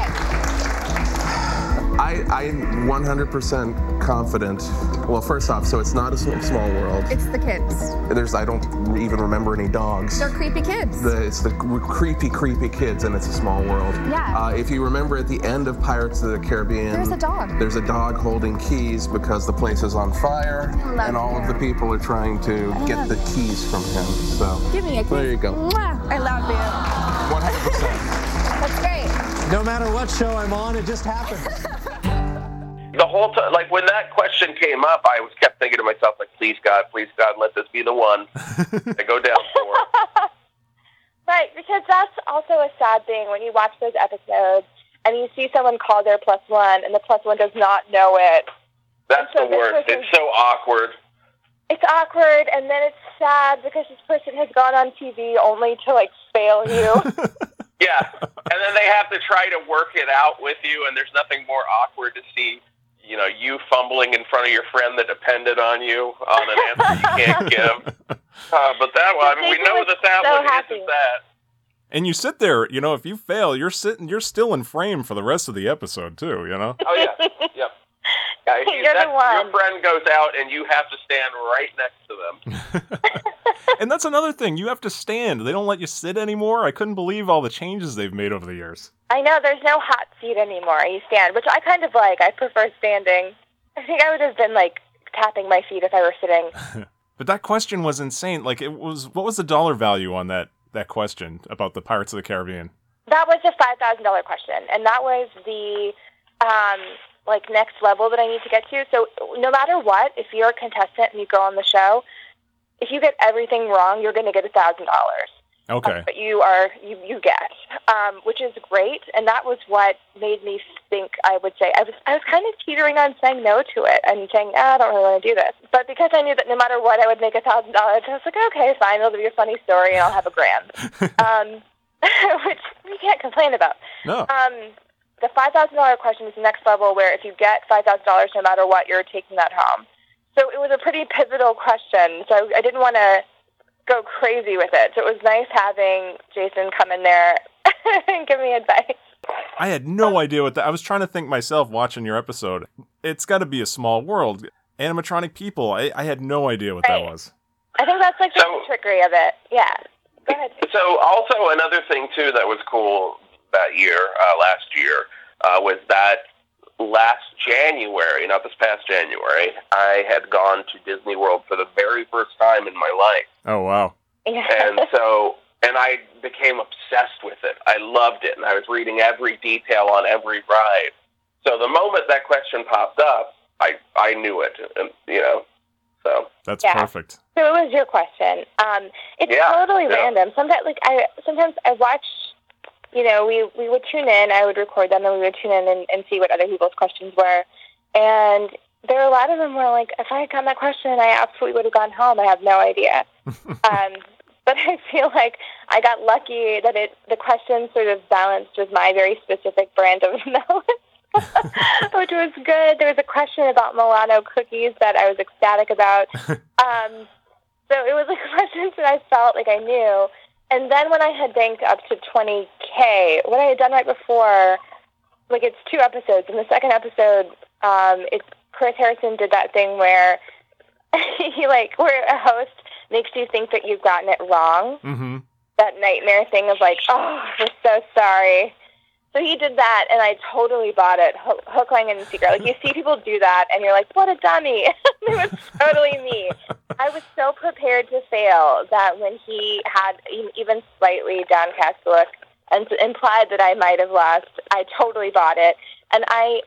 I, I'm 100% confident. Well, first off, so it's not a small world. It's the kids. There's I don't even remember any dogs. They're creepy kids. The, it's the creepy, creepy kids, and it's a small world. Yeah. Uh, if you remember at the end of Pirates of the Caribbean, There's a dog. There's a dog holding keys because the place is on fire, love and all of the people are trying to get the keys from him. So Give me a kiss. there you go. Mwah. I love you. 100%. That's great. No matter what show I'm on, it just happens. the whole time, like when that question came up, I was kept thinking to myself, like, please God, please God, let this be the one I go down for. Right, because that's also a sad thing when you watch those episodes and you see someone call their plus one and the plus one does not know it. That's So the worst. person- It's so awkward. It's awkward and then it's sad because this person has gone on TV only to like fail you. Yeah, and then they have to try to work it out with you, and there's nothing more awkward to see. You know, you fumbling in front of your friend that depended on you on an answer you can't give. Uh, but that one, I mean, we know was that that so one happy. isn't that. And you sit there, you know, if you fail, you're sitting, you're still in frame for the rest of the episode too. You know. Oh yeah, yep. Yeah, You're the one. Your friend goes out, and you have to stand right next to them. and that's another thing. You have to stand. They don't let you sit anymore. I couldn't believe all the changes they've made over the years. I know there's no hot seat anymore. You stand, which I kind of like. I prefer standing. I think I would have been like tapping my feet if I were sitting. But that question was insane. Like it was what was the dollar value on that that question about the Pirates of the Caribbean? That was a five thousand dollar question, and that was the um, like next level that I need to get to. So no matter what, if you're a contestant and you go on the show, if you get everything wrong, you're going to get a thousand dollars. Okay. But you are you you get, um, which is great, and that was what made me think. I would say I was I was kind of teetering on saying no to it and saying ah, I don't really want to do this. But because I knew that no matter what, I would make a thousand dollars, I was like, okay, fine, it'll be a funny story, and I'll have a grand, um, which we can't complain about. No. Um, the five thousand dollar question is the next level, where if you get five thousand dollars, no matter what, you're taking that home. So it was a pretty pivotal question. So I didn't want to go crazy with it. So it was nice having Jason come in there and give me advice. I had no idea what that. I was trying to think myself watching your episode. It's got to be a small world. Animatronic people. I, I had no idea what that was. I think that's like the trickery of it. Yeah. Go ahead. So also another thing too that was cool that year, uh, last year, uh, was that last January, not this past January, I had gone to Disney World for the very first time in my life. Oh wow. and so and I became obsessed with it. I loved it, and I was reading every detail on every ride. So the moment that question popped up, I I knew it, and you know, so That's Yeah. perfect. So it was your question. Um, it's Yeah, totally yeah. random. Sometimes, like I sometimes I watch. You know, we we would tune in. I would record them, and we would tune in and, and see what other people's questions were. And there are a lot of them where, like, if I had gotten that question, I absolutely would have gone home. I have no idea. um, but I feel like I got lucky that it the question sort of balanced with my very specific brand of knowledge. which was good. There was a question about Milano cookies that I was ecstatic about. um, so it was like questions that I felt like I knew. And then when I had banked up to 20K, what I had done right before, like it's two episodes. In the second episode, um, it's Chris Harrison did that thing where he like where a host makes you think that you've gotten it wrong. Mm-hmm. That nightmare thing of like, oh, we're so sorry. So he did that, and I totally bought it, hook, hook line, and sinker. Like you see people do that, and you're like, what a dummy! it was totally me. I was so prepared to fail that when he had even slightly downcast look and implied that I might have lost, I totally bought it, and I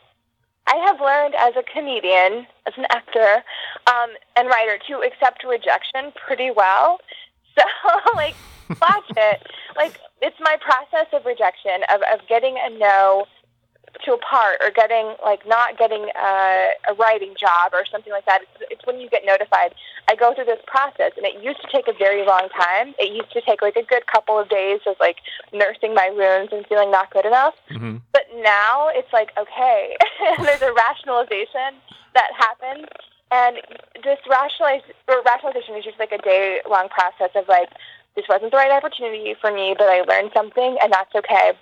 I have learned as a comedian, as an actor, um, and writer to accept rejection pretty well. So, like, watch it. Like, it's my process of rejection, of, of getting a no to a part or getting, like, not getting a, a writing job or something like that. It's, it's when you get notified. I go through this process, and it used to take a very long time. It used to take, like, a good couple of days of, like, nursing my wounds and feeling not good enough. Mm-hmm. But now it's like, okay, there's a rationalization that happens. And this rationalize, or rationalization is just like a day long process of like, this wasn't the right opportunity for me, but I learned something, and that's okay.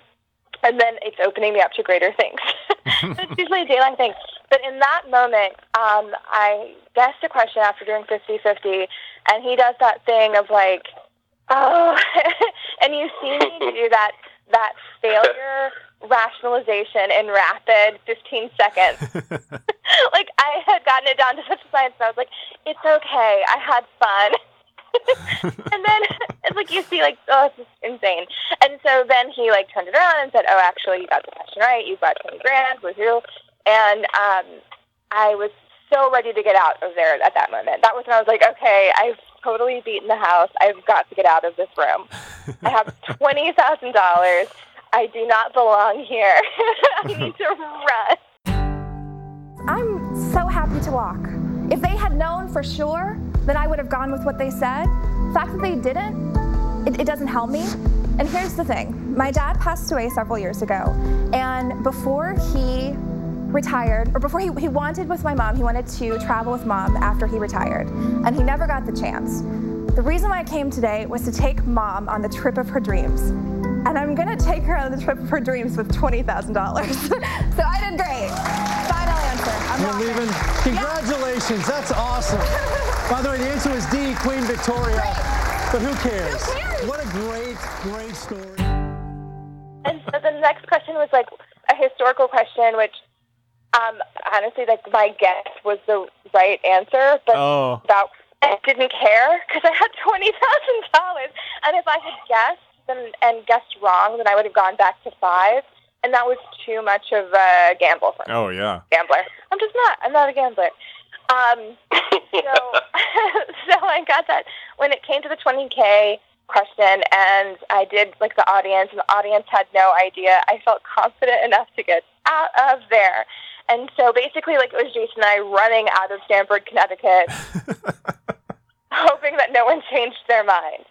And then it's opening me up to greater things. it's usually a day long thing. But in that moment, um, I guessed a question after doing 50 50, and he does that thing of like, oh, and you see me do that that failure rationalization in rapid 15 seconds. like I had gotten it down to such a science, and I was like, "It's okay. I had fun." and then it's like you see, like, oh, this is insane. And so then he like turned it around and said, "Oh, actually, you got the question right. You got 20 grand. Woohoo!" And um, I was so ready to get out of there at that moment. That was when I was like, "Okay, I've totally beaten the house. I've got to get out of this room. I have twenty thousand dollars." I do not belong here. I need to run. I'm so happy to walk. If they had known for sure, that I would have gone with what they said. The fact that they didn't, it, it doesn't help me. And here's the thing my dad passed away several years ago, and before he retired, or before he, he wanted with my mom, he wanted to travel with mom after he retired, and he never got the chance. The reason why I came today was to take mom on the trip of her dreams. And I'm gonna take her on the trip of her dreams with $20,000. so I did great. Final answer. I'm You're walking. leaving. Congratulations. That's awesome. By the way, the answer was D, Queen Victoria. But who cares? Who cares? What a great, great story. And so the next question was like a historical question, which um, honestly, like my guess was the right answer, but Oh. that I didn't care because I had twenty thousand dollars, and if I had guessed then, and guessed wrong, then I would have gone back to five, and that was too much of a gamble for me. Oh yeah. Gambler. I'm just not. I'm not a gambler. Um, so, so I got that when it came to the 20k question, and I did like the audience, and the audience had no idea. I felt confident enough to get out of there, and so basically, like it was Jason and I running out of Stamford, Connecticut, hoping that no one changed their mind.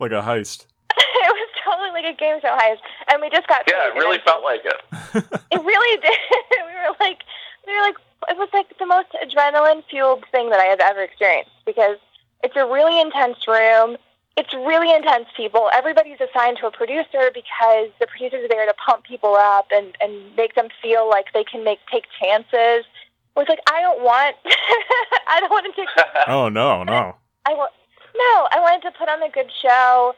Like a heist. it was totally like a game show heist, and we just got Yeah, it really felt like it. it really did. we were like, we were like, it was like the most adrenaline fueled thing that I have ever experienced because it's a really intense room. It's really intense people. Everybody's assigned to a producer because the producers are there to pump people up and, and make them feel like they can make take chances. It was like I don't want, I don't want to take. Oh no, no. I want no. I wanted to put on a good show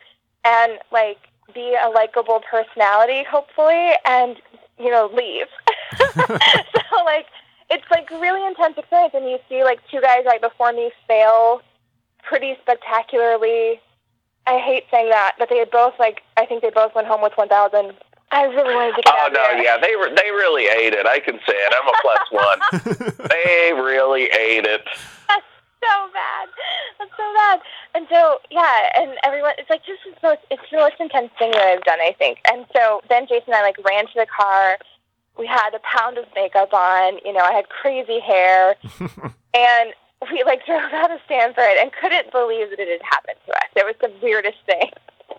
and like be a likable personality, hopefully, and you know leave. so like it's like really intense experience, and you see like two guys right before me fail pretty spectacularly. I hate saying that, but they had both like I think they both went home with one thousand. I really wanted to get Oh out no, there. yeah, they re- they really ate it. I can say it. I'm a plus one. they really ate it. So bad. That's so bad. And so yeah, and everyone it's like this is the most it's the most intense thing that I've done, I think. And so then Jason and I like ran to the car. We had a pound of makeup on, you know, I had crazy hair and we like drove out of Stamford and couldn't believe that it had happened to us. It was the weirdest thing.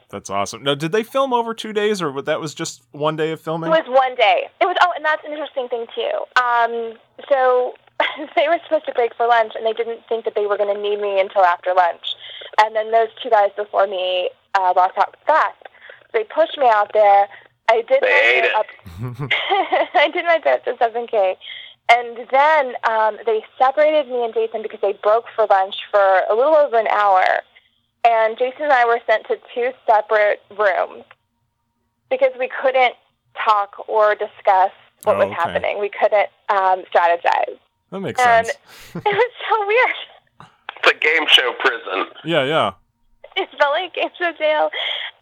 That's awesome. Now, did they film over two days, or that was just one day of filming? It was one day. It was oh, and that's an interesting thing too. Um, so they were supposed to break for lunch, and they didn't think that they were going to need me until after lunch. And then those two guys before me uh, lost out fast. They pushed me out there. I did They my ate bit it. up. I did my bit to seven k, and then um, they separated me and Jason because they broke for lunch for a little over an hour. And Jason and I were sent to two separate rooms because we couldn't talk or discuss what Oh, was okay. happening. We couldn't um, strategize. That makes And sense. it was so weird. It's a game show prison. Yeah, yeah. It felt like game show jail,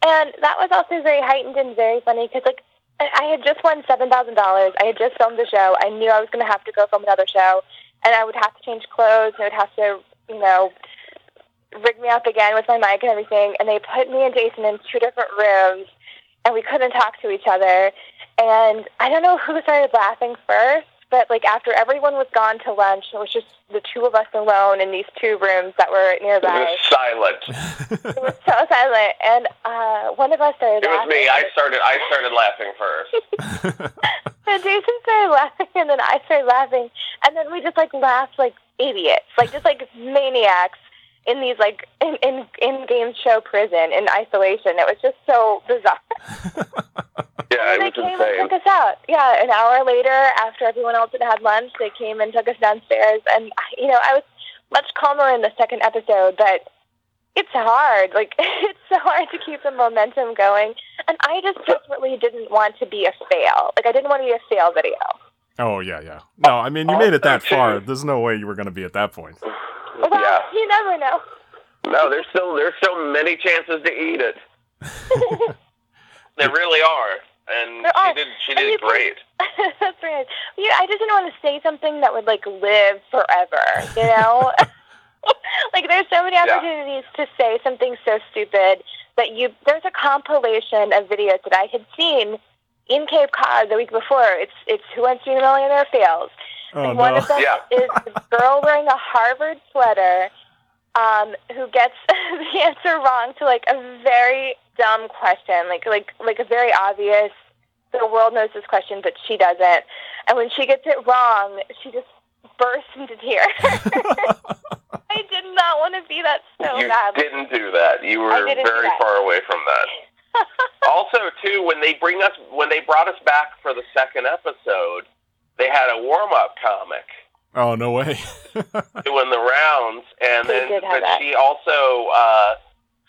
and that was also very heightened and very funny because like I I had just won seven thousand dollars. I had just filmed the show. I knew I was going to have to go film another show, and I would have to change clothes. And I would have to, you know, rig me up again with my mic and everything. And they put me and Jason in two different rooms, and we couldn't talk to each other. And I don't know who started laughing first, but like after everyone was gone to lunch, it was just the two of us alone in these two rooms that were nearby. It nearby. was silent. It was so silent, and uh, one of us started It was laughing. me. I started. I started laughing first. And Jason started laughing, and then I started laughing, and then we just like laughed like idiots, like just like maniacs in these like in in, in game show prison in isolation. It was just so bizarre. Yeah, and it they was came and insane. took us out. Yeah, an hour later, after everyone else had had lunch, they came and took us downstairs. And you know, I was much calmer in the second episode, but it's hard. Like it's so hard to keep the momentum going. And I just desperately didn't want to be a fail. Like I didn't want to be a fail video. Oh, yeah, yeah. No, I mean, you oh, made it that far. There's no way you were going to be at that point. Well, Yeah. you never know. No, there's still there's still many chances to eat it. there really are, and There are. she did she And did can- great. That's right. Yeah, I just didn't want to say something that would like live forever. You know, like there's so many opportunities to say something so stupid that you. There's a compilation of videos that I had seen in Cape Cod the week before. It's it's Who Wants to Be a Millionaire fails. Oh, and one no. of them Yeah. is this girl wearing a Harvard sweater um, who gets the answer wrong to like a very dumb question, like like like a very obvious. The world knows this question, but she doesn't. And when she gets it wrong, she just bursts into tears. I did not want to be that so you badly. didn't do that. You were very far away from that. also, too, when they bring us when they brought us back for the second episode, they had a warm up comic Oh, no way. doing the rounds, and They then but that. she also uh,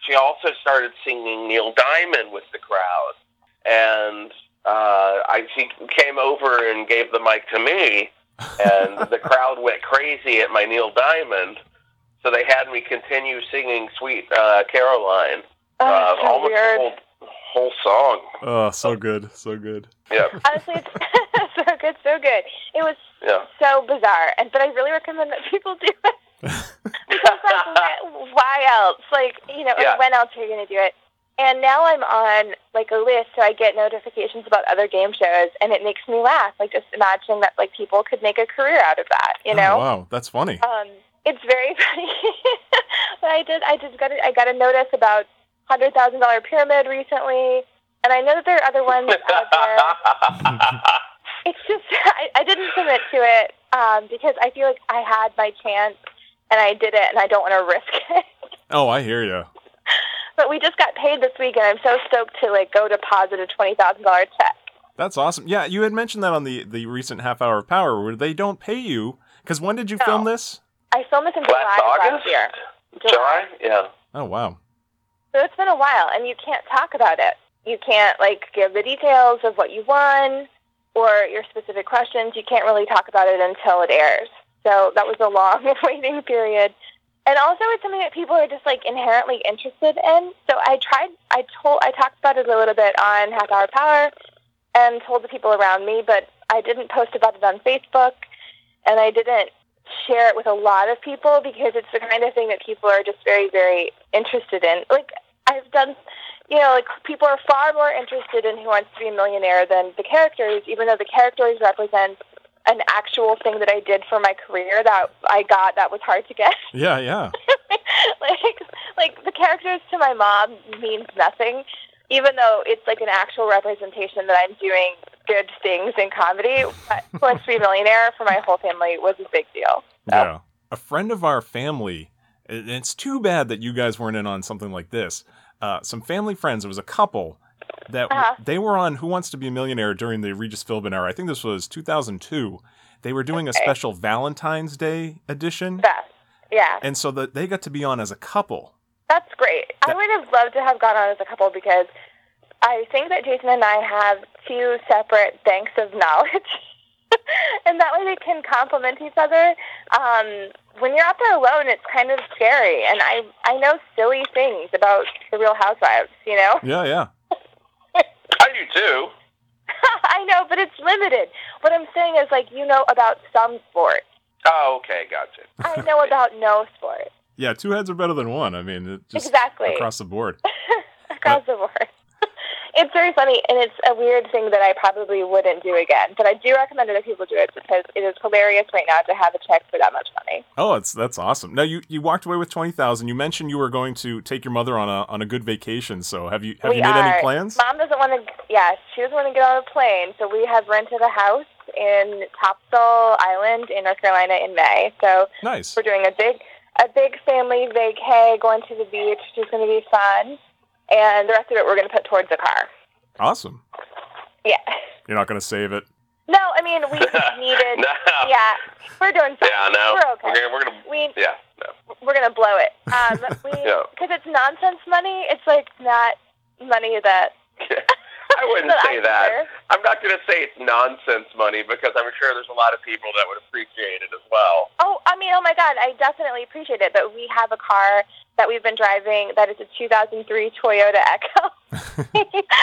she also started singing Neil Diamond with the crowd, and uh, I she came over and gave the mic to me, and the crowd went crazy at my Neil Diamond, so they had me continue singing "Sweet uh, Caroline," Oh, uh, so almost weird. the whole whole song. oh, so good. So good. Yeah, Honestly, it's so good, so good. It was yeah. so bizarre, and but I really recommend that people do it. because like, why- why else? Like, you know, Yeah. when else are you going to do it? And now I'm on like a list, so I get notifications about other game shows, and it makes me laugh. Like just imagining that like people could make a career out of that. You know? Oh, wow, that's funny. Um, it's very funny. but I did. I just got. A, I got a notice about hundred thousand dollar pyramid recently, and I know that there are other ones out there. It's just I, I didn't submit to it um, because I feel like I had my chance and I did it, and I don't want to risk it. Oh, I hear you. but we just got paid this week, and I'm so stoked to like go deposit a twenty thousand dollar check. That's awesome. Yeah, you had mentioned that on the, the recent half hour of Power where they don't pay you. Because when did you film this? I filmed this in Last July August? last year. July, yeah. Oh, wow. So it's been a while, and you can't talk about it. You can't like give the details of what you won or your specific questions. You can't really talk about it until it airs. So that was a long waiting period. And also, it's something that people are just like inherently interested in. So I tried. I told. I talked about it a little bit on Half Hour Power, and told the people around me. But I didn't post about it on Facebook, and I didn't share it with a lot of people because it's the kind of thing that people are just very, very interested in. Like I've done, you know, like people are far more interested in Who Wants to Be a Millionaire than the characters, even though the characters represent an actual thing that I did for my career that I got that was hard to get. Yeah, yeah. like, like the characters to my mom means nothing, even though it's like an actual representation that I'm doing good things in comedy. But Who Wants to Be a Millionaire for my whole family was a big deal. Yeah. A friend of our family, it's too bad that you guys weren't in on something like this. Uh, some family friends, it was a couple that Uh-huh. they were on Who Wants to Be a Millionaire during the Regis Philbin era. I think this was 2002. They were doing a special Valentine's Day edition. Best. Yeah, And so that they got to be on as a couple. that's great. I would have loved to have gone on as a couple because I think that Jason and I have two separate banks of knowledge. and that way they can complement each other. Um, when you're out there alone, it's kind of scary. And I, I know silly things about the Real Housewives, you know? Yeah, yeah. I do too. I know, but it's limited. What I'm saying is, like, you know about some sports. Oh, okay, gotcha. I know about no sport. Yeah, two heads are better than one. I mean, it just Exactly. across the board. across the board. It's very funny, and it's a weird thing that I probably wouldn't do again. But I do recommend other people do it because it is hilarious right now to have a check for that much money. Oh, that's that's awesome. Now you, you walked away with twenty thousand. You mentioned you were going to take your mother on a on a good vacation. So have you have we you made are, any plans? Mom doesn't want to. Yeah, she doesn't want to get on a plane, so we have rented a house in Topsail Island in North Carolina in May. So Nice. we're doing a big a big family vacay, going to the beach, which is going to be fun. And the rest of it, we're going to put towards the car. Awesome. Yeah. You're not going to save it. No, I mean we needed. No. Yeah, we're doing fine. Yeah, no. We're okay. We're gonna, we're gonna We yeah, no. we're gonna blow it. Um, we Yeah. because it's nonsense money. It's like not money that. I wouldn't that say I that. deserve. I'm not going to say it's nonsense money because I'm sure there's a lot of people that would appreciate it as well. Oh, I mean, oh my God, I definitely appreciate it. But we have a car that we've been driving that is a 2003 Toyota Echo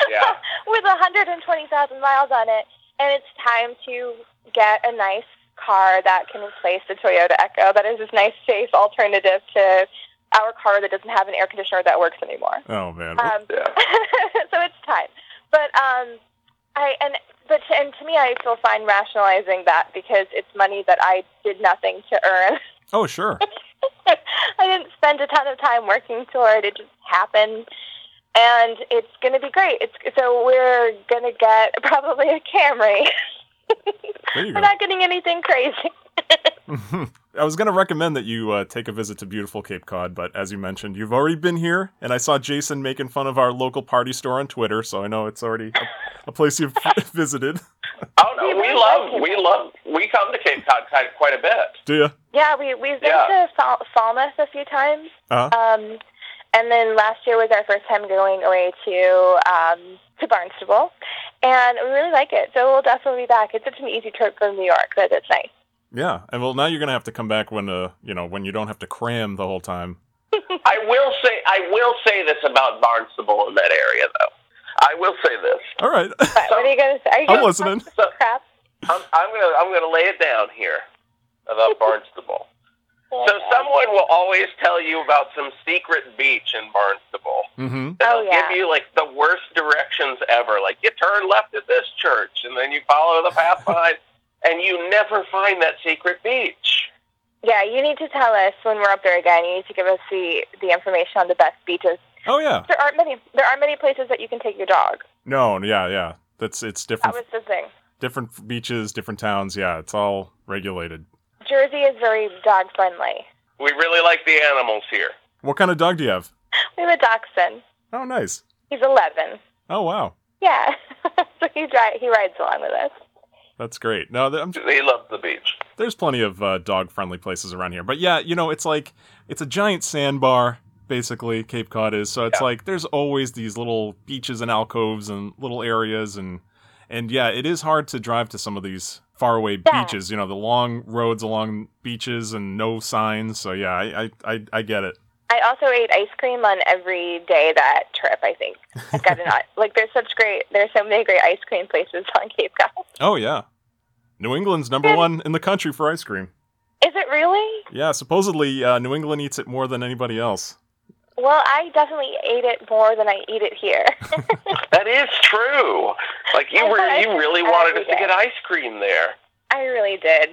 Yeah. with 120,000 miles on it, and it's time to get a nice car that can replace the Toyota Echo. That is this nice, safe alternative to our car that doesn't have an air conditioner that works anymore. Oh man. Um, Yeah. so it's time. But um, I and but to, and to me, I feel fine rationalizing that because it's money that I did nothing to earn. oh sure. I didn't spend a ton of time working toward it; it just happened, and it's going to be great. It's so we're going to get probably a Camry. We're go. not getting anything crazy. I was going to recommend that you uh, take a visit to beautiful Cape Cod, but as you mentioned, you've already been here, and I saw Jason making fun of our local party store on Twitter, so I know it's already a, a place you've visited. Oh no, we love we love we come to Cape Cod quite- quite a bit. Do you? Yeah, we we've been Yeah. to Fal- Falmouth a few times. Uh-huh. Um, and then last year was our first time going away to um, to Barnstable, and we really like it. So we'll definitely be back. It's such an easy trip from New York that it's nice. Yeah, and well, now you're going to have to come back when uh, you know when you don't have to cram the whole time. I will say I will say this about Barnstable in that area though. I will say this. All right. But what are you going to say? You I'm gonna listening. talk some crap? I'm, I'm gonna I'm gonna lay it down here about Barnstable. So someone will always tell you about some secret beach in Barnstable. Mm-hmm. That'll Oh, yeah. give you like the worst directions ever. Like you turn left at this church and then you follow the path behind and you never find that secret beach. Yeah, you need to tell us when we're up there again. You need to give us the the information on the best beaches. Oh yeah. There aren't many. There aren't many places that you can take your dog. No, yeah, yeah. That's it's different. That different. was the thing. different beaches, different towns. Yeah, it's all regulated. Jersey is very dog friendly. We really like the animals here. What kind of dog do you have? We have a dachshund. Oh, nice. He's 11. Oh, wow. Yeah. so he dri- he rides along with us. That's great. No, th- I'm, He loves the beach. there's plenty of uh, dog-friendly places around here. But yeah, you know, it's like it's a giant sandbar. Basically, Cape Cod is. So it's Yeah. like there's always these little beaches and alcoves and little areas and and yeah, it is hard to drive to some of these faraway Yeah. beaches. You know, the long roads along beaches and no signs. So yeah, I I, I, I get it. I also ate ice cream on every day that trip. I think I got an like. There's such great. There's so many great ice cream places on Cape Cod. Oh yeah, New England's number one in the country for ice cream. Is it really? Yeah, supposedly uh, New England eats it more than anybody else. Well, I definitely ate it more than I eat it here. That is true. Like you I were, you really wanted us to get ice cream there. I really did.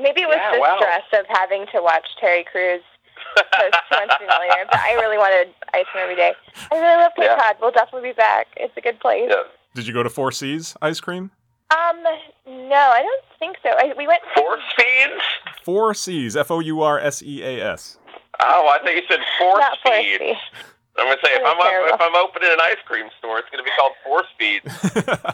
Maybe it was Yeah, the wow. stress of having to watch Terry Crews post Who Wants to Be but I really wanted ice cream every day. I really love Cape Yeah. Cod. We'll definitely be back. It's a good place. Yeah. Did you go to Four Seas ice cream? Um, no, I don't think so. I, we went. Four Seas. Four Seas, F O U R S E A S. Oh, I think you said force Not force feeds. feeds. I'm gonna say if I'm up, if I'm opening an ice cream store, it's gonna be called Four Feeds.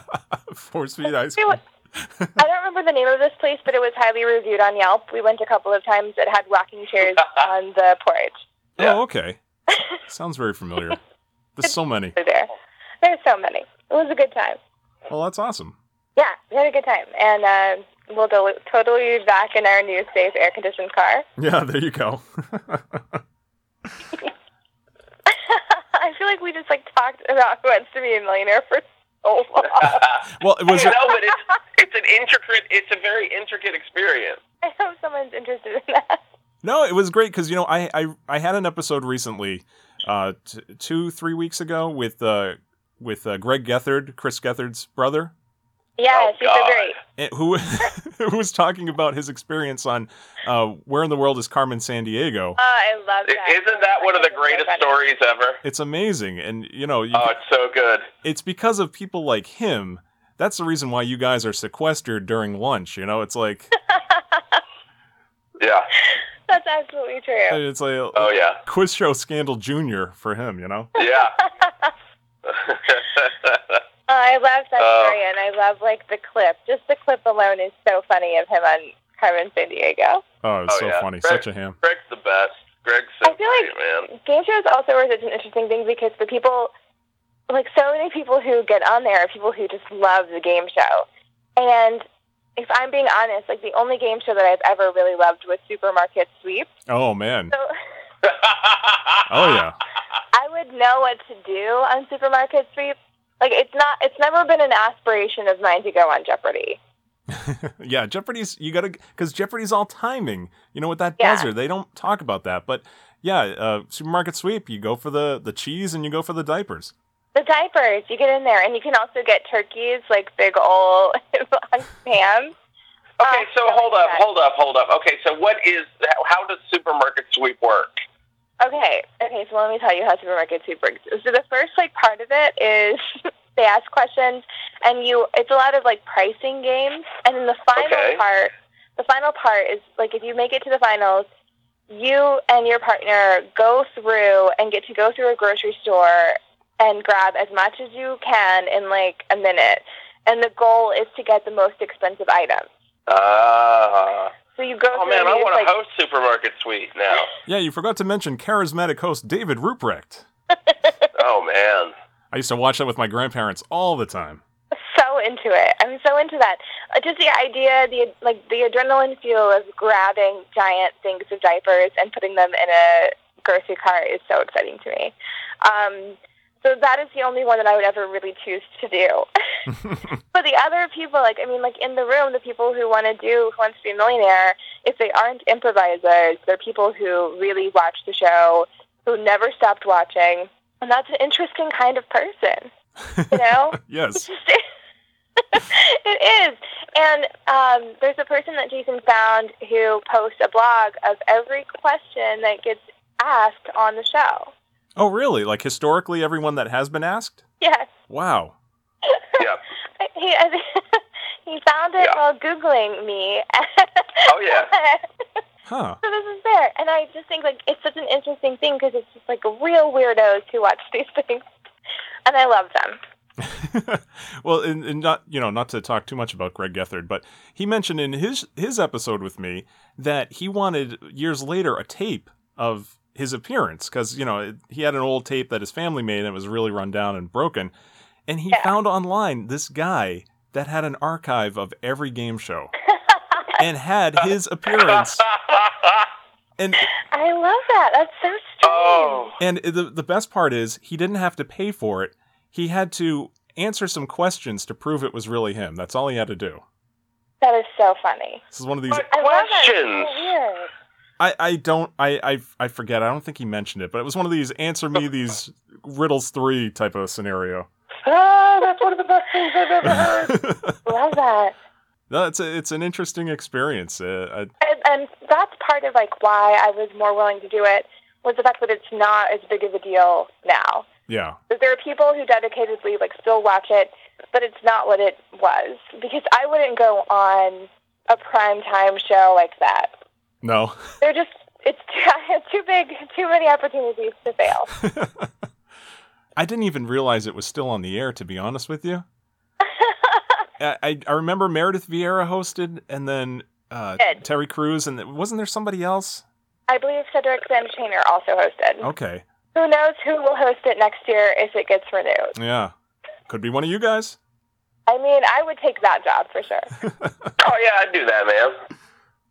Four Speed ice cream. Went- I don't remember the name of this place, but it was highly reviewed on Yelp. We went a couple of times. It had rocking chairs on the porch. Yeah. Oh, okay. Sounds very familiar. There's so many. There. There's so many. It was a good time. Well, that's awesome. Yeah, we had a good time, and uh, we'll do- totally be back in our new safe air conditioned car. Yeah, there you go. I feel like we just like talked about who wants to be a millionaire for so long. well, it was. no, but it's it's an intricate. It's a very intricate experience. I hope someone's interested in that. No, it was great because you know I, I I had an episode recently, uh, t- two three weeks ago with uh with uh, Greg Gethard, Chris Gethard's brother, Yeah, Oh, she's so God. great. Who who was talking about his experience on uh, where in the world is Carmen Sandiego. Oh, I love that. Isn't that one of the It's so greatest stories ever? It's amazing, and you know you, Oh, it's so good. it's because of people like him. That's the reason why you guys are sequestered during lunch. You know, it's like Yeah. That's absolutely true. it's like Oh yeah. quiz show scandal junior for him. You know. Yeah. Oh, I love that Oh. story, and I love like the clip. Just the clip alone is so funny of him on Carmen Sandiego. Oh, it's Oh, so yeah. funny. Greg- Such a ham. Greg's the best. Greg's so I feel great, like- man. Game shows also are such an interesting thing because the people, like so many people who get on there are people who just love the game show. And if I'm being honest, like the only game show that I've ever really loved was Supermarket Sweep. Oh man. So Oh yeah. I would know what to do on Supermarket Sweep. Like it's not, it's never been an aspiration of mine to go on Jeopardy. yeah, Jeopardy's you gotta because Jeopardy's all timing. You know, with that Yeah. buzzer, they don't talk about that. But yeah, uh, supermarket sweep, you go for the the cheese and you go for the diapers. The diapers, you get in there, and you can also get turkeys, like big old hams. Okay, so Oh, hold up, hold up, hold up. Okay, so what is how- how does supermarket sweep work? Okay, okay, so let me tell you how supermarket sweep works. So the first like part of it is they ask questions and you it's a lot of like pricing games and then the final Okay. part the final part is like if you make it to the finals, you and your partner go through and get to go through a grocery store and grab as much as you can in like a minute. And the goal is to get the most expensive items. Ah. So you go oh man, I want just, to like host supermarket sweep now. Yeah, you forgot to mention charismatic host David Ruprecht. oh man. I used to watch that with my grandparents all the time. so into it. I'm so into that. Uh, just the idea, the like the adrenaline feel of grabbing giant things of diapers and putting them in a grocery cart is so exciting to me. Um, so that is the only one that I would ever really choose to do. but the other people, like I mean, like in the room, the people who want to do Who Wants to Be a Millionaire, if they aren't improvisers, they're people who really watch the show, who never stopped watching, and that's an interesting kind of person. You know. yes. it is. And um, there's a person that Jason found who posts a blog of every question that gets asked on the show. Oh, really? Like historically, everyone that has been asked? Yes. Wow. Yeah. He, he found it Yeah. while Googling me. Oh yeah. Huh. So this is there. And I just think like it's such an interesting thing because it's just like real weirdos who watch these things. And I love them. well, and, and not you know not to talk too much about Greg Gethard, but he mentioned in his his episode with me that he wanted years later a tape of his appearance because you know it- he had an old tape that his family made and it was really run down and broken, and he Yeah. found online this guy that had an archive of every game show and had his appearance and I love that. That's so strange. oh. and the the best part is he didn't have to pay for it. He had to answer some questions to prove it was really him. That's all he had to do. That is so funny. This is one of these. What I love that. It's questions? I, I don't I, I I forget. I don't think he mentioned it, but it was one of these answer me these riddles three type of scenario. Ah, that's one of the best things I've ever heard. Love that. no, it's a, it's an interesting experience. Uh, I, Uh, and that's part of like why I was more willing to do it was the fact that it's not as big of a deal now. Yeah. There are people who dedicatedly like still watch it, but it's not what it was because I wouldn't go on a prime time show like that. No. They're just it's too big, too many opportunities to fail. I didn't even realize it was still on the air, to be honest with you. I, I, I remember Meredith Vieira hosted, and then uh, Terry Crews, and wasn't there somebody else? I believe Cedric Entertainer also hosted. Okay. Who knows who will host it next year if it gets renewed? Yeah. Could be one of you guys. I mean, I would take that job for sure. Oh yeah, I'd do that, man.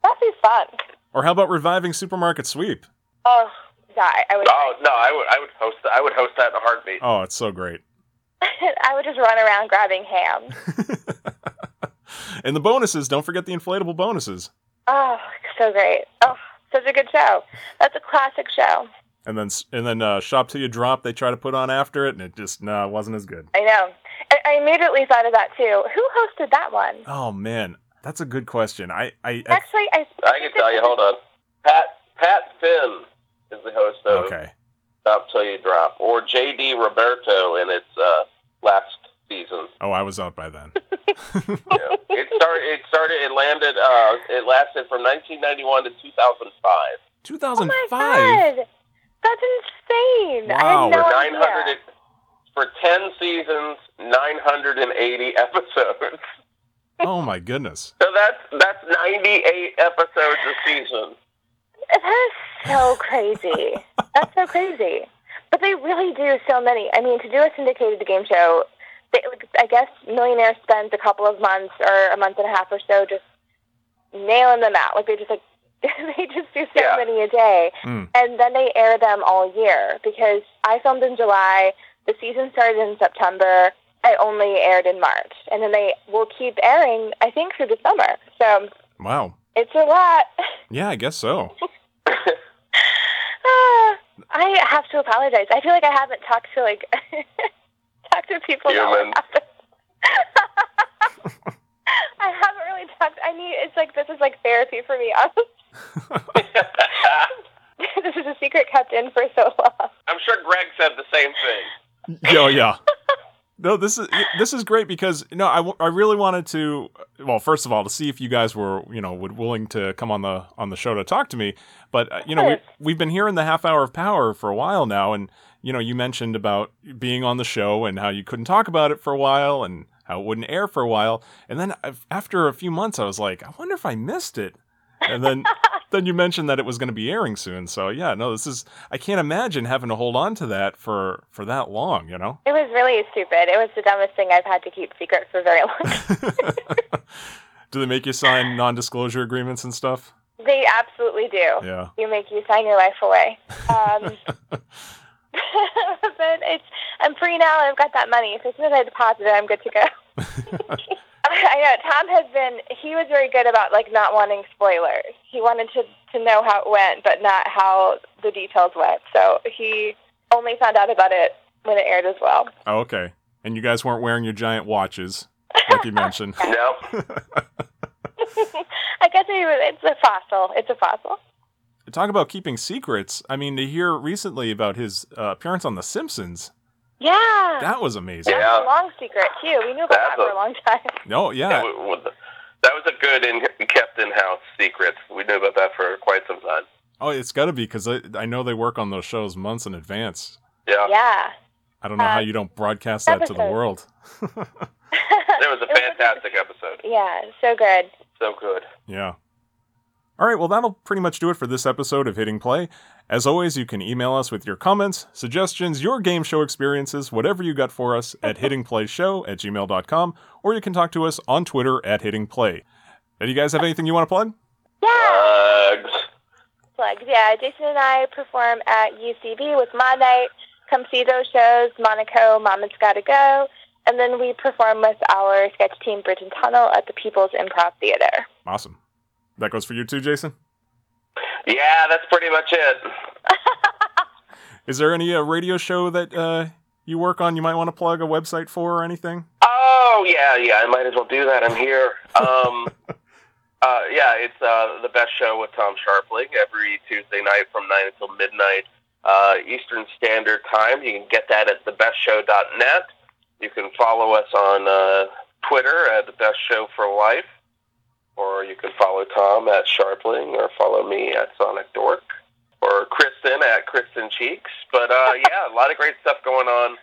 That'd be fun. Or how about reviving Supermarket Sweep? Oh, die! I would. Oh no, I would I would host that. I would host that in a heartbeat. Oh, it's so great. I would just run around grabbing ham. And the bonuses, don't forget the inflatable bonuses. Oh, so great! Oh, such a good show. That's a classic show. And then and then uh, Shop Till You Drop, they try to put on after it, and it just, no, it wasn't as good. I know. I, I immediately thought of that too. Who hosted that one? Oh, man. That's a good question. I, I, I Actually, I. I can tell you. Hold on. Pat Pat Finn is the host of okay. Shop Till You Drop, or J.D. Roberto in its uh, last season. Oh, I was out by then. Yeah. it started. It started. It landed. Uh, it lasted from 1991 to 2005. 2005. Oh my god, that's insane! Wow. I had no for idea. 900 for 10 seasons, 980 episodes. Oh my goodness. So that's that's 98 episodes a season. That is so crazy. That's so crazy. But they really do so many. I mean, to do a syndicated game show, they, like, I guess Millionaire spends a couple of months or a month and a half or so just nailing them out. Like they just like they just do so Yeah. many a day, Mm. and then they air them all year. Because I filmed in July, the season started in September. I only aired in March, and then they will keep airing. I think through the summer. So Wow. it's a lot. Yeah, I guess so. Ah, I have to apologize. I feel like I haven't talked to like talked to people Human. I haven't really talked. I need. It's like this is like therapy for me. this is a secret kept in for so long. I'm sure Greg said the same thing. Yo, yeah. No, this is this is great because you know I, w- I really wanted to well first of all to see if you guys were you know would willing to come on the on the show to talk to me. But uh, you know we, we've been here in the half hour of power for a while now. And you know you mentioned about being on the show and how you couldn't talk about it for a while and how it wouldn't air for a while. And then I've- after a few months I was like I wonder if I missed it. And then then you mentioned that it was going to be airing soon so yeah no this is I can't imagine having to hold on to that for for that long you know It was really stupid. It was the dumbest thing I've had to keep secret for very long. Do they make you sign non-disclosure agreements and stuff? they absolutely do. Yeah. You make you sign your life away. Um, but it's I'm free now and I've got that money. So as soon as I deposit it, I'm good to go. I know Tom has been. He was very good about like not wanting spoilers. He wanted to to know how it went, but not how the details went. So he only found out about it when it aired as well. Oh, okay. And you guys weren't wearing your giant watches, like you mentioned. No. I guess it was, it's a fossil. It's a fossil. Talk about keeping secrets. I mean, to hear recently about his uh, appearance on The Simpsons, Yeah. that was amazing. That was a long secret too. We knew about That's that for a- a long time. No, yeah. It wa- wa- that was a good in, kept in-house secret. We knew about that for quite some time. Oh, it's got to be because I, I know they work on those shows months in advance. Yeah. Yeah. I don't know how Uh, you don't broadcast that to the world. It was a fantastic episode. Yeah, so good. So good. Yeah. All right, well, that'll pretty much do it for this episode of Hitting Play. As always, you can email us with your comments, suggestions, your game show experiences, whatever you got for us at hittingplayshow at gmail.com, or you can talk to us on Twitter at hittingplay. Do you guys have anything you want to plug? Yeah. Plugs. Plugs. Yeah, Jason and I perform at UCB with Ma Night. Come see those shows. Monaco, Mama's Gotta Go. And then we perform with our sketch team, Bridge and Tunnel, at the People's Improv Theater. Awesome. That goes for you too, Jason? Yeah, that's pretty much it. Is there any uh, radio show that uh, you work on you might want to plug a website for or anything? Oh yeah, yeah. I might as well do that. I'm here. Um, Uh, yeah, it's uh, the best show with Tom Scharpling every Tuesday night from 9 until midnight uh, Eastern Standard Time. You can get that at thebestshow.net. You can follow us on uh, Twitter at The Best Show for Life, or you can follow Tom at Scharpling, or follow me at Sonic Dork, or Kristen at Kristen Cheeks. But uh, yeah, a lot of great stuff going on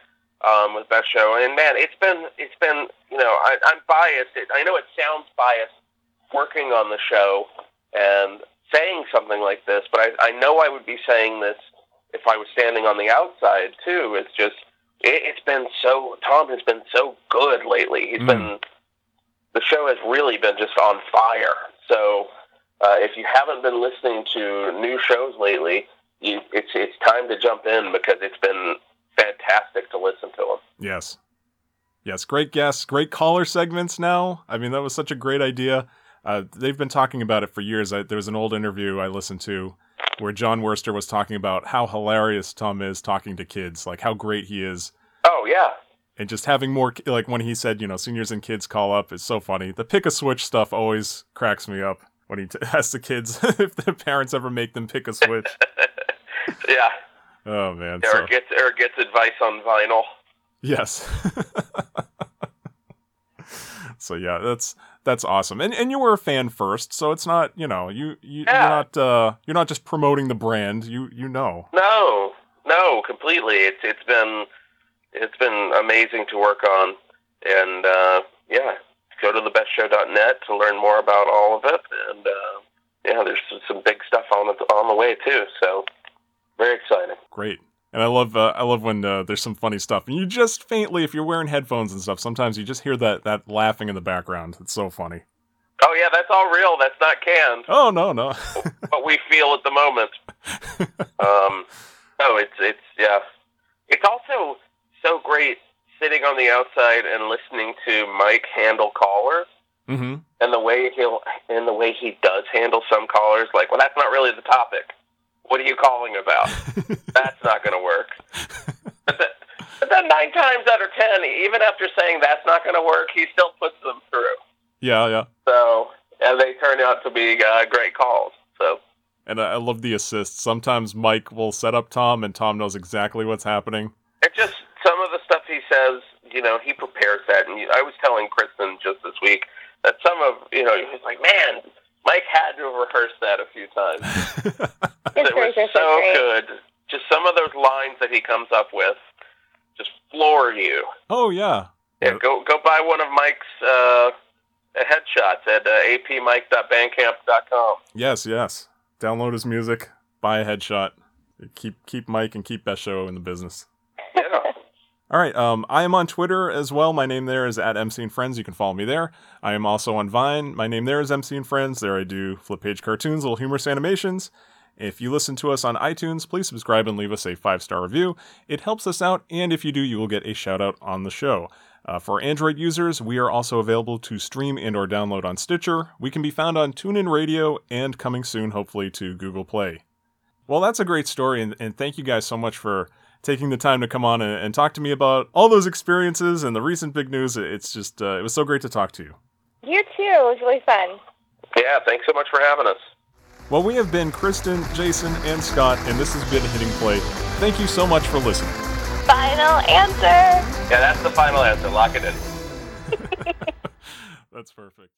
um, with Best Show. And man, it's been it's been you know I, I'm biased. It, I know it sounds biased working on the show and saying something like this, but I, I know I would be saying this if I was standing on the outside too. It's just it, it's been so Tom has been so good lately. He's Mm. been the show has really been just on fire. So uh, if you haven't been listening to new shows lately, you, it's it's time to jump in because it's been fantastic to listen to them. Yes. Yes, great guests, great caller segments now. I mean, that was such a great idea. Uh, they've been talking about it for years. I, there was an old interview I listened to where Jon Wurster was talking about how hilarious Tom is talking to kids, like how great he is. Oh yeah, And just having more, like when he said, you know, seniors and kids call up is so funny. The pick a switch stuff always cracks me up when he t- asks the kids if the parents ever make them pick a switch. yeah. Oh, man. Eric So, gets Eric gets advice on vinyl. yes. so yeah, that's that's awesome. And and you were a fan first, so it's not, you know, you, you Yeah. you're not uh you're not just promoting the brand. You you know. No, no, completely. It's it's been it's been amazing to work on, and uh, yeah, go to thebestshow.net to learn more about all of it. And uh, yeah, there's some- big stuff on the on the way too. So very exciting. Great. And I love uh, I love when uh, there's some funny stuff, and you just faintly, if you're wearing headphones and stuff, sometimes you just hear that that laughing in the background. It's so funny. Oh yeah, that's all real. That's not canned. Oh no no. what we feel at the moment. um, no, it's it's yeah. It's also so great sitting on the outside and listening to Mike handle callers mm-hmm. and the way he'll and the way he does handle some callers. Like, well, that's not really the topic. What are you calling about? that's not going to work. But, but then nine times out of ten, even after saying that's not going to work, he still puts them through. Yeah yeah. So, and they turn out to be uh, great calls. So. And I, I love the assists. Sometimes Mike will set up Tom, and Tom knows exactly what's happening. It just some of the stuff he says, you know, he prepares that. And I was telling Kristen just this week that some of, you know, he's like, man, Mike had to have rehearsed that a few times. it was so great. good. Just some of those lines that he comes up with just floor you. Oh yeah. Yeah, go go buy one of Mike's uh, headshots at uh, apmike.bandcamp.com. Yes, yes. Download his music, buy a headshot, keep keep Mike and keep Best Show in the business. Yeah. All right, um, I am on Twitter as well. My name there is at MC and Friends. You can follow me there. I am also on Vine. My name there is MC and Friends. There I do flip page cartoons, little humorous animations. If you listen to us on iTunes, please subscribe and leave us a five star review. It helps us out, and if you do, you will get a shout out on the show. Uh, for Android users, we are also available to stream and or download on Stitcher. We can be found on TuneIn Radio and coming soon, hopefully, to Google Play. Well, that's a great story, and, and thank you guys so much for taking the time to come on and, and talk to me about all those experiences and the recent big news. It's just, uh, it was so great to talk to you. You too. It was really fun. Yeah, thanks so much for having us. Well, we have been Kristen, Jason, and Scott, and this has been Hitting Play. Thank you so much for listening. Final answer. Yeah, that's the final answer. Lock it in. That's perfect.